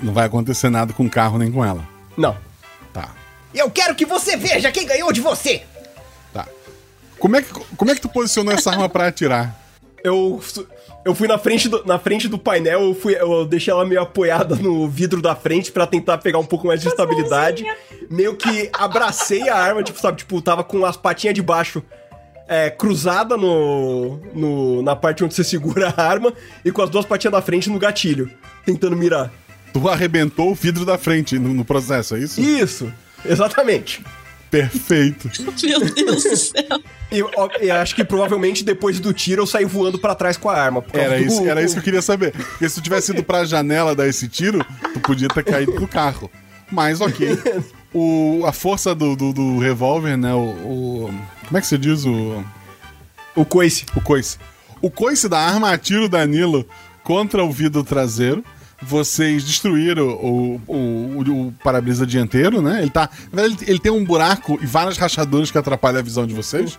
Não vai acontecer nada com o carro nem com ela. Não. Eu quero que você veja quem ganhou de você! Tá. Como é que, como é que tu posicionou essa arma pra atirar? Eu, eu fui na frente do, na frente do painel, eu, fui, eu deixei ela meio apoiada no vidro da frente pra tentar pegar um pouco mais de estabilidade. Meio que abracei a arma, tipo, sabe, tipo, tava com as patinhas de baixo é, cruzada no, no, na parte onde você segura a arma e com as duas patinhas da frente no gatilho, tentando mirar. Tu arrebentou o vidro da frente no, no processo, é isso? Isso, exatamente. Perfeito. Meu Deus do céu. E, ó, e acho que provavelmente depois do tiro eu saí voando pra trás com a arma. Era do- isso, era isso que eu queria saber. Porque se tu tivesse ido pra janela dar esse tiro, tu podia ter caído do carro. Mas ok. O, a força do, do, do revólver, né? O, o- Como é que se diz? O. O coice. O coice. O coice da arma atira o Danilo contra o vidro traseiro. Vocês destruíram o, o, o, o para-brisa dianteiro, né? Ele tá. na verdade, Ele, ele tem um buraco e várias rachaduras que atrapalham a visão de vocês.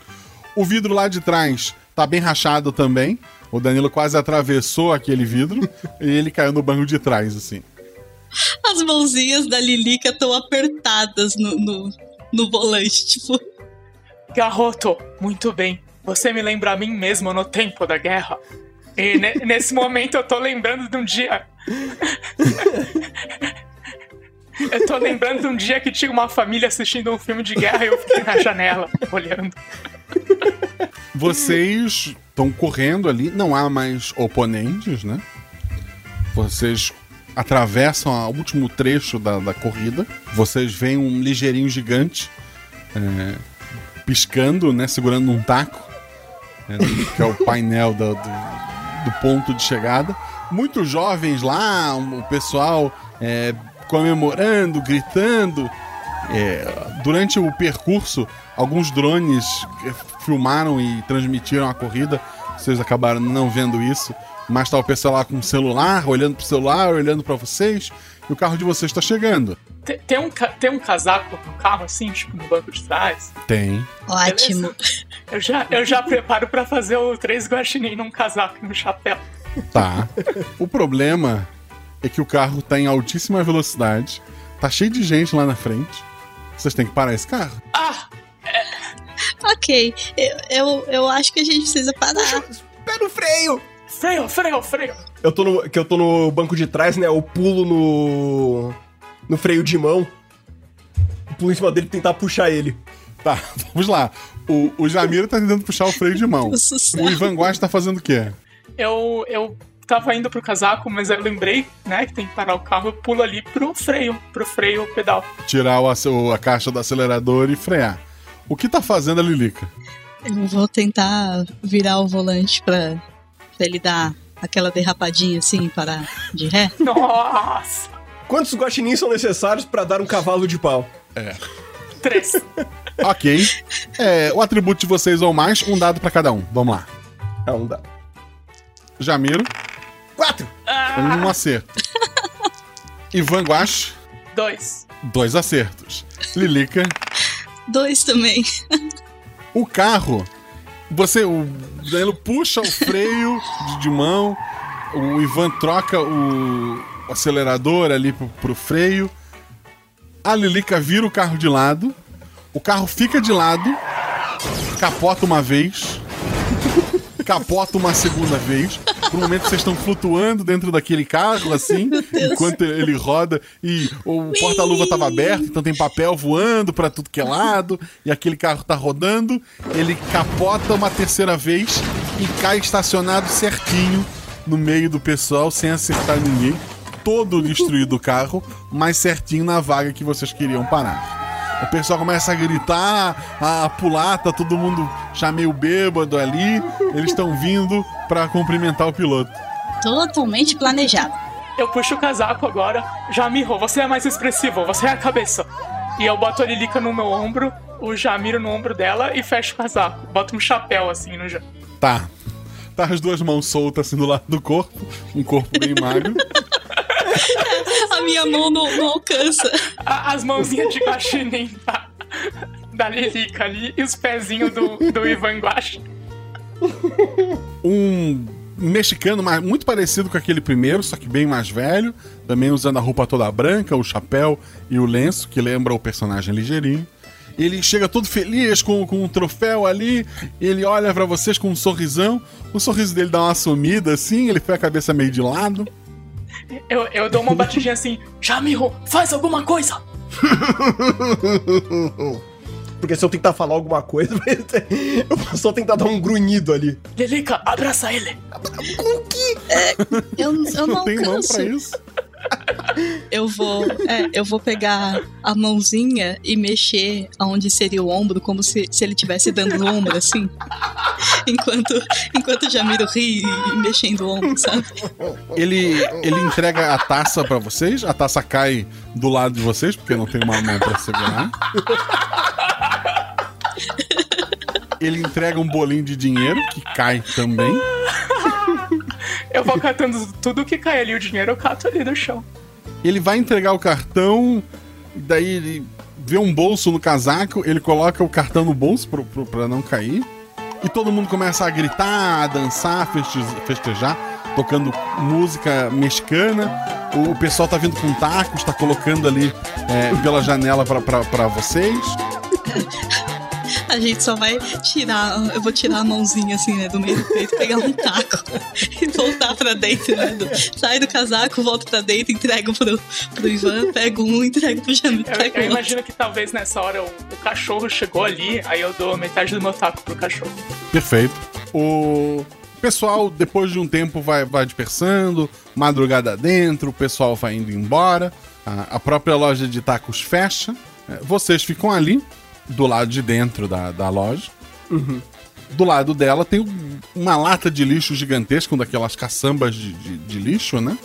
O vidro lá de trás tá bem rachado também. O Danilo quase atravessou aquele vidro e ele caiu no banco de trás, assim. As mãozinhas da Lilica estão apertadas no, no, no volante, tipo. Garroto, muito bem. Você me lembra a mim mesmo no tempo da guerra. E ne nesse momento eu tô lembrando de um dia. eu tô lembrando de um dia que tinha uma família assistindo um filme de guerra e eu fiquei na janela olhando. Vocês estão correndo ali, não há mais oponentes, né? Vocês atravessam o último trecho da, da corrida. Vocês veem um ligeirinho gigante é, piscando, né? Segurando um taco, né, que é o painel do, do, do ponto de chegada. Muitos jovens lá, o pessoal é, comemorando, gritando. É, durante o percurso, alguns drones filmaram e transmitiram a corrida. Vocês acabaram não vendo isso. Mas tá o pessoal lá com o celular, olhando pro celular, olhando para vocês. E o carro de vocês está chegando. Tem, tem, um, tem um casaco no carro, assim, tipo, no banco de trás? Tem. Ótimo. Eu já, eu já preparo para fazer o três guaxinim num casaco e no chapéu. Tá. o problema é que o carro tá em altíssima velocidade. Tá cheio de gente lá na frente. Vocês têm que parar esse carro. Ah! Ok, eu, eu, eu acho que a gente precisa parar. Pega o freio! Freio, freio, freio! Eu tô no, que eu tô no banco de trás, né? Eu pulo no. No freio de mão. Pulo em cima dele e tentar puxar ele. Tá, vamos lá. O, o Jamiro tá tentando puxar o freio de mão. O Ivan Guas tá fazendo o quê? Eu, eu tava indo pro casaco, mas eu lembrei, né, que tem que parar o carro, eu pulo ali pro freio, pro freio pedal. Tirar o, o- a caixa do acelerador e frear. O que tá fazendo a Lilica? Eu vou tentar virar o volante pra, pra ele dar aquela derrapadinha assim, parar de ré. Nossa! Quantos guaxinins são necessários pra dar um cavalo de pau? É. Três. Ok. É, o atributo de vocês ou mais, um dado pra cada um. Vamos lá. É um dado. Jamiro, Quatro! um acerto. Ivan Guas, Dois. dois acertos. Lilica, Dois também. o carro. Você, o Danilo puxa o freio de mão, o Ivan troca o acelerador ali pro, pro freio. A Lilica vira o carro de lado. O carro fica de lado, capota uma vez, capota uma segunda vez. Por um momento vocês estão flutuando dentro daquele carro, assim, enquanto ele roda e o porta-luva estava aberto, então tem papel voando pra tudo que é lado, e aquele carro tá rodando. Ele capota uma terceira vez e cai estacionado certinho no meio do pessoal, sem acertar ninguém. Todo destruído o carro, mas certinho na vaga que vocês queriam parar. O pessoal começa a gritar, a pular, tá todo mundo já meio bêbado ali. Eles estão vindo pra cumprimentar o piloto. Totalmente planejado. Eu puxo o casaco agora. Jamiro, você é mais expressivo, você é a cabeça. E eu boto a Lilica no meu ombro, o Jamiro no ombro dela e fecho o casaco. Boto um chapéu assim no Jamiro. Tá. Tá as duas mãos soltas assim do lado do corpo, um corpo bem magro. A minha mão não, não alcança. As mãozinhas de guaxinim da, da Lilica ali e os pezinhos do, do Ivan Guax. Um mexicano mais- muito parecido com aquele primeiro, só que bem mais velho, também usando a roupa toda branca, o chapéu e o lenço, que lembra o personagem ligeirinho. Ele chega todo feliz com, com um troféu ali, ele olha pra vocês com um sorrisão, o sorriso dele dá uma sumida assim, ele põe a cabeça meio de lado. Eu, eu dou uma batidinha assim, Jamiro, faz alguma coisa! Porque se eu tentar falar alguma coisa, eu posso só tentar dar um grunhido ali. Lilica, abraça ele! Com que? Eu, eu não tem mão alcanço. pra isso. Eu vou, é, eu vou pegar a mãozinha e mexer aonde seria o ombro, como se, se ele estivesse dando no ombro, assim. Enquanto, enquanto o Jamiro ri e mexendo o ombro, sabe? Ele, ele entrega a taça pra vocês, a taça cai do lado de vocês, porque não tem uma mão pra segurar. Ele entrega um bolinho de dinheiro, que cai também. Eu vou catando tudo que cai ali, o dinheiro eu cato ali no chão. Ele vai entregar o cartão, daí ele vê um bolso no casaco, ele coloca o cartão no bolso pro, pro, pra não cair. E todo mundo começa a gritar, a dançar, feste- festejar. tocando música mexicana. O pessoal tá vindo com tacos, tá colocando ali é, pela janela pra- pra pra vocês. A gente só vai tirar, eu vou tirar a mãozinha assim, né, do meio do peito, pegar um taco e voltar pra dentro, né? do- sai do casaco, volto pra dentro, entrego pro, pro Ivan, pego um, entrego pro Jamil, Eu, pego eu outro. imagino que talvez nessa hora o, o cachorro chegou ali, aí eu dou metade do meu taco pro cachorro. Perfeito. O pessoal, depois de um tempo, vai, vai dispersando, madrugada dentro, o pessoal vai indo embora, a, a própria loja de tacos fecha. É, Vocês ficam ali, do lado de dentro da, da loja. Do lado dela tem um- uma lata de lixo gigantesca, um daquelas caçambas de, de- de lixo, né?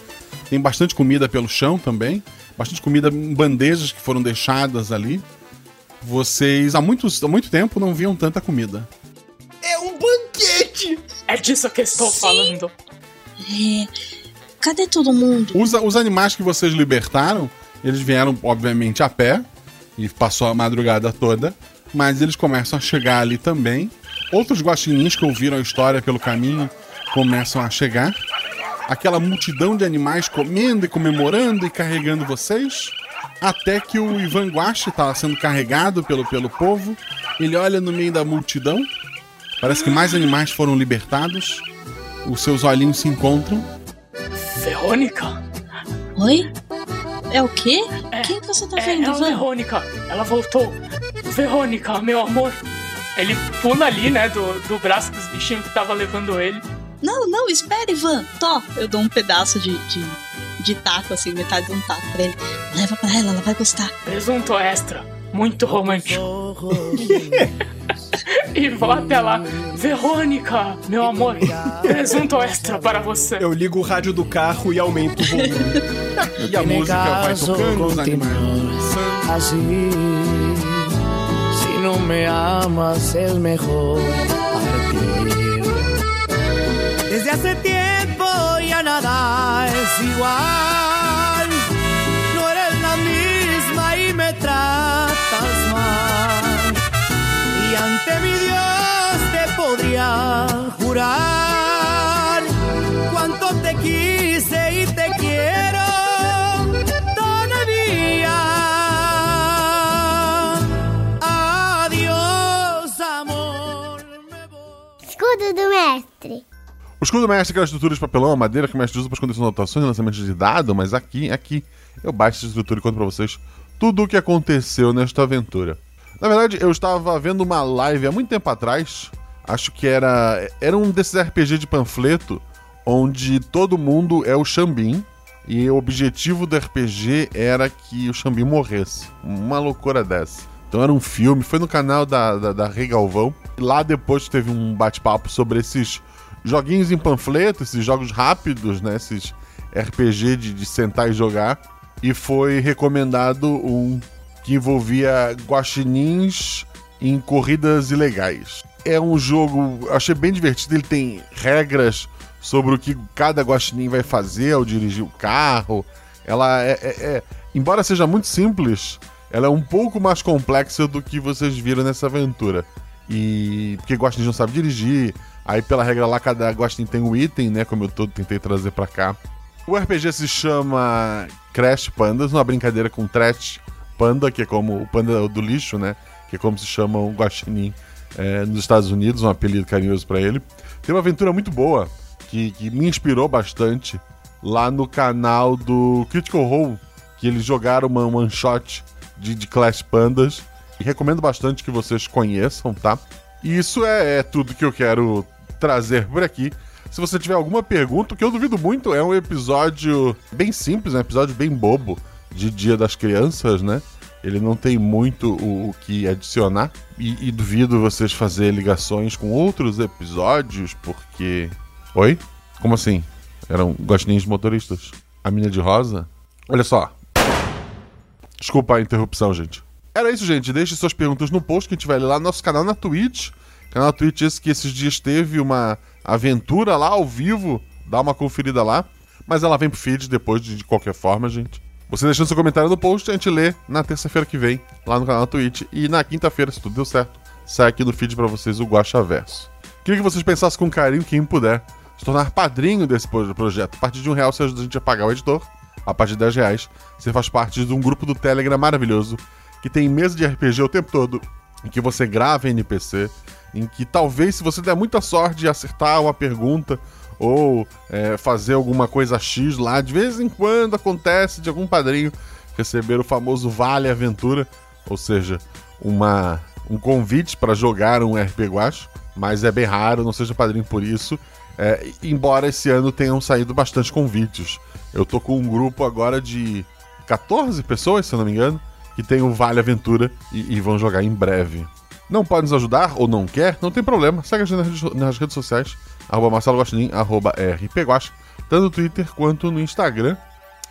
Tem bastante comida pelo chão também. Bastante comida em bandejas que foram deixadas ali. Vocês há, muitos, há muito tempo não viam tanta comida. É um banquete! É disso que estou falando. É, cadê todo mundo? Os, os animais que vocês libertaram, eles vieram, obviamente, a pé e passou a madrugada toda, mas eles começam a chegar ali também. Outros guaxinins que ouviram a história pelo caminho começam a chegar. Aquela multidão de animais comendo e comemorando e carregando vocês. Até que o Ivan Guache está sendo carregado pelo, pelo povo. Ele olha no meio da multidão. Parece que mais animais foram libertados. Os seus olhinhos se encontram. Verônica? Oi? É o quê? Quem que você tá É, vendo, é a? Verônica. Ela voltou. Verônica, meu amor. Ele pula ali, né, do, do braço dos bichinhos que tava levando ele. Não, não, espera, Ivan. Tó, eu dou um pedaço de, de, de taco, assim, metade de um taco pra ele. Leva pra ela, ela vai gostar. Presunto extra. Muito romântico. e vou até lá. Verônica, meu amor. Presunto extra para você. Eu ligo o rádio do carro e aumento o volume. E a música vai tocando, os animais Así, si no me amas es mejor partir. Desde hace tiempo ya nada es igual. Escudo do mestre. O escudo mestre é aquela estrutura de papelão, madeira que o mestre usa para esconder suas anotações e lançamentos de dado, mas aqui, aqui, eu baixo essa estrutura e conto pra vocês tudo o que aconteceu nesta aventura. Na verdade, eu estava vendo uma live há muito tempo atrás, acho que era, era um desses RPG de panfleto, onde todo mundo é o Xambim, e o objetivo do RPG era que o Xambim morresse. Uma loucura dessa. Então era um filme, foi no canal da, da, da Rei Galvão. Lá depois teve um bate-papo sobre esses joguinhos em panfleto, esses jogos rápidos, né? Esses RPG de, de sentar e jogar. E foi recomendado um que envolvia guaxinins em corridas ilegais. É um jogo, achei bem divertido, ele tem regras sobre o que cada guaxinim vai fazer ao dirigir o carro. Ela é, é- é- embora seja muito simples, ela é um pouco mais complexa do que vocês viram nessa aventura. E porque guaxinim não sabe dirigir, aí pela regra lá cada guaxinim tem um item, né, como eu todo tentei trazer pra cá. O RPG se chama Crash Pandas, uma brincadeira com Trash Panda, que é como o panda do lixo, né? Que é como se chama o guaxinim é, nos Estados Unidos, um apelido carinhoso pra ele. Tem uma aventura muito boa que, que me inspirou bastante lá no canal do Critical Role, que eles jogaram uma one shot de, de Clash Pandas. E recomendo bastante que vocês conheçam, tá? E isso é, é tudo que eu quero trazer por aqui. Se você tiver alguma pergunta, o que eu duvido muito é um episódio bem simples, um episódio bem bobo de Dia das Crianças, né? Ele não tem muito o, o que adicionar. E, e duvido vocês fazerem ligações com outros episódios, porque. Oi? Como assim? Eram gostinhos motoristas? A mina de rosa? Olha só. Desculpa a interrupção, gente. Era isso, gente. Deixe suas perguntas no post que a gente vai ler lá no nosso canal na Twitch. Canal Twitch esse que esses dias teve uma aventura lá ao vivo. Dá uma conferida lá. Mas ela vem pro feed depois de, de qualquer forma, gente. Você deixando seu comentário no post, a gente lê na terça-feira que vem, lá no canal Twitch. E na quinta-feira, se tudo deu certo, sai aqui no feed pra vocês o Guaxa Verso. Queria que vocês pensassem com carinho, quem puder, se tornar padrinho desse projeto. A partir de um real você ajuda a gente a pagar o editor. A partir de 10 reais você faz parte de um grupo do Telegram maravilhoso que tem mesa de RPG o tempo todo, em que você grava NPC, em que talvez se você der muita sorte de acertar uma pergunta ou é, fazer alguma coisa X lá, de vez em quando acontece de algum padrinho receber o famoso Vale Aventura, ou seja, uma, um convite para jogar um RPG Guacho, mas é bem raro, não seja padrinho por isso. É, embora esse ano tenham saído bastante convites. Eu tô com um grupo agora de 14 pessoas, se eu não me engano, que tem o Vale Aventura e, e vão jogar em breve. Não pode nos ajudar ou não quer? Não tem problema. Segue a gente nas redes sociais, arroba Marcelo arroba RPGuax, tanto no Twitter quanto no Instagram.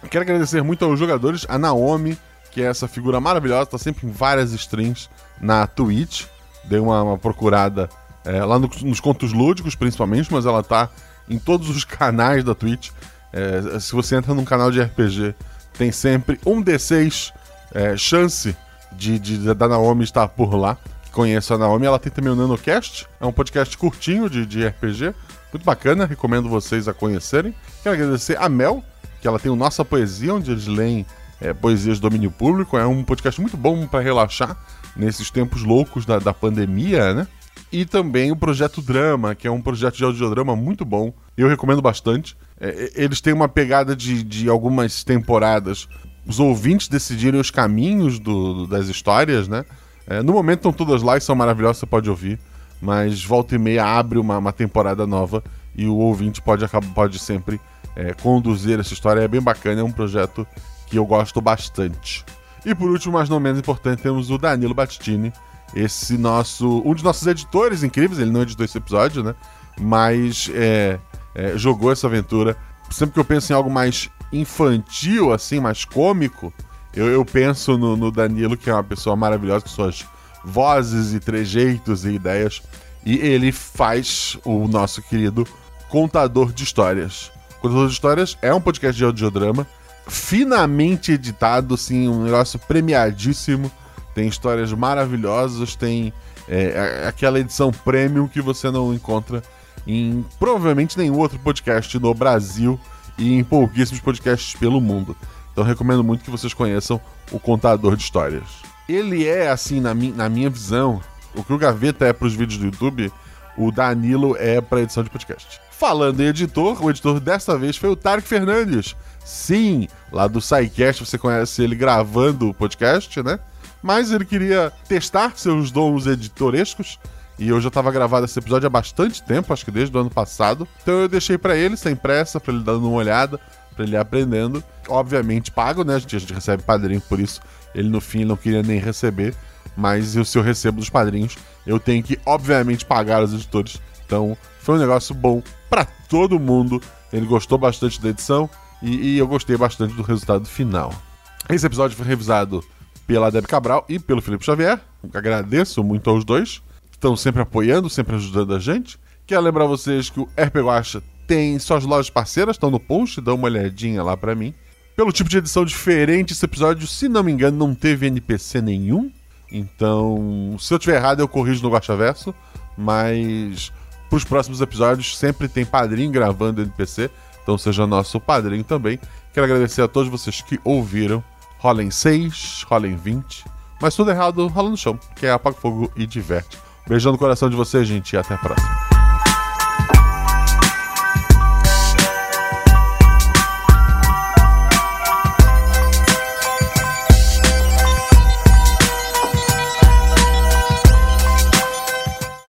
Quero agradecer muito aos jogadores, a Naomi, que é essa figura maravilhosa, tá sempre em várias streams na Twitch. Dei uma, uma procurada é, lá no, nos contos lúdicos, principalmente, mas ela tá em todos os canais da Twitch. É, se você entra num canal de RPG, tem sempre um D6 é, chance de, de, da Naomi estar por lá. Conheço a Naomi, ela tem também o NanoCast, é um podcast curtinho de, de RPG, muito bacana, recomendo vocês a conhecerem. Quero agradecer a Mel, que ela tem o Nossa Poesia, onde eles leem é, poesias de domínio público. É um podcast muito bom para relaxar nesses tempos loucos da, da pandemia, né? E também o Projeto Drama, que é um projeto de audiodrama muito bom. Eu recomendo bastante. É, eles têm uma pegada de, de algumas temporadas. Os ouvintes decidirem os caminhos do, das histórias, né? É, no momento estão todas lá e são maravilhosas, você pode ouvir. Mas volta e meia abre uma, uma temporada nova e o ouvinte pode, pode sempre é, conduzir essa história. É bem bacana, é um projeto que eu gosto bastante. E por último, mas não menos importante, temos o Danilo Battini, esse nosso. um dos nossos editores incríveis, ele não editou esse episódio, né? Mas é, é, jogou essa aventura. Sempre que eu penso em algo mais infantil, assim, mais cômico, eu, eu penso no, no, Danilo, que é uma pessoa maravilhosa, com suas vozes e trejeitos e ideias. E ele faz o nosso querido Contador de Histórias. Contador de Histórias é um podcast de audiodrama, finamente editado, assim, um negócio premiadíssimo. Tem histórias maravilhosas, tem é, aquela edição premium que você não encontra em provavelmente nenhum outro podcast no Brasil e em pouquíssimos podcasts pelo mundo. Então recomendo muito que vocês conheçam o Contador de Histórias. Ele é, assim, na, mi na minha visão, o que o Gaveta é para os vídeos do YouTube, o Danilo é para edição de podcast. Falando em editor, o editor dessa vez foi o Tarek Fernandes. Sim, lá do SciCast, você conhece ele gravando o podcast, né? Mas ele queria testar seus dons editorescos e eu já estava gravado esse episódio há bastante tempo, acho que desde o ano passado. Então eu deixei para ele, sem pressa, para ele dando uma olhada para ele aprendendo. Obviamente pago, né? A gente, a gente recebe padrinho por isso. Ele no fim não queria nem receber. Mas se eu recebo dos padrinhos, eu tenho que, obviamente, pagar os editores. Então foi um negócio bom para todo mundo. Ele gostou bastante da edição e, e eu gostei bastante do resultado final. Esse episódio foi revisado pela Deb Cabral e pelo Felipe Xavier. Agradeço muito aos dois. Estão sempre apoiando, sempre ajudando a gente. Quero lembrar vocês que o RP Guacha tem suas lojas parceiras, estão no post, dá uma olhadinha lá para mim. Pelo tipo de edição diferente, esse episódio, se não me engano, não teve NPC nenhum. Então, se eu tiver errado, eu corrijo no Verso. Mas para os próximos episódios sempre tem padrinho gravando NPC. Então seja nosso padrinho também. Quero agradecer a todos vocês que ouviram. Rolem 6, rolem 20. Mas tudo errado, rola no chão, que é apaga fogo e diverte. Beijão no coração de vocês, gente, e até a próxima.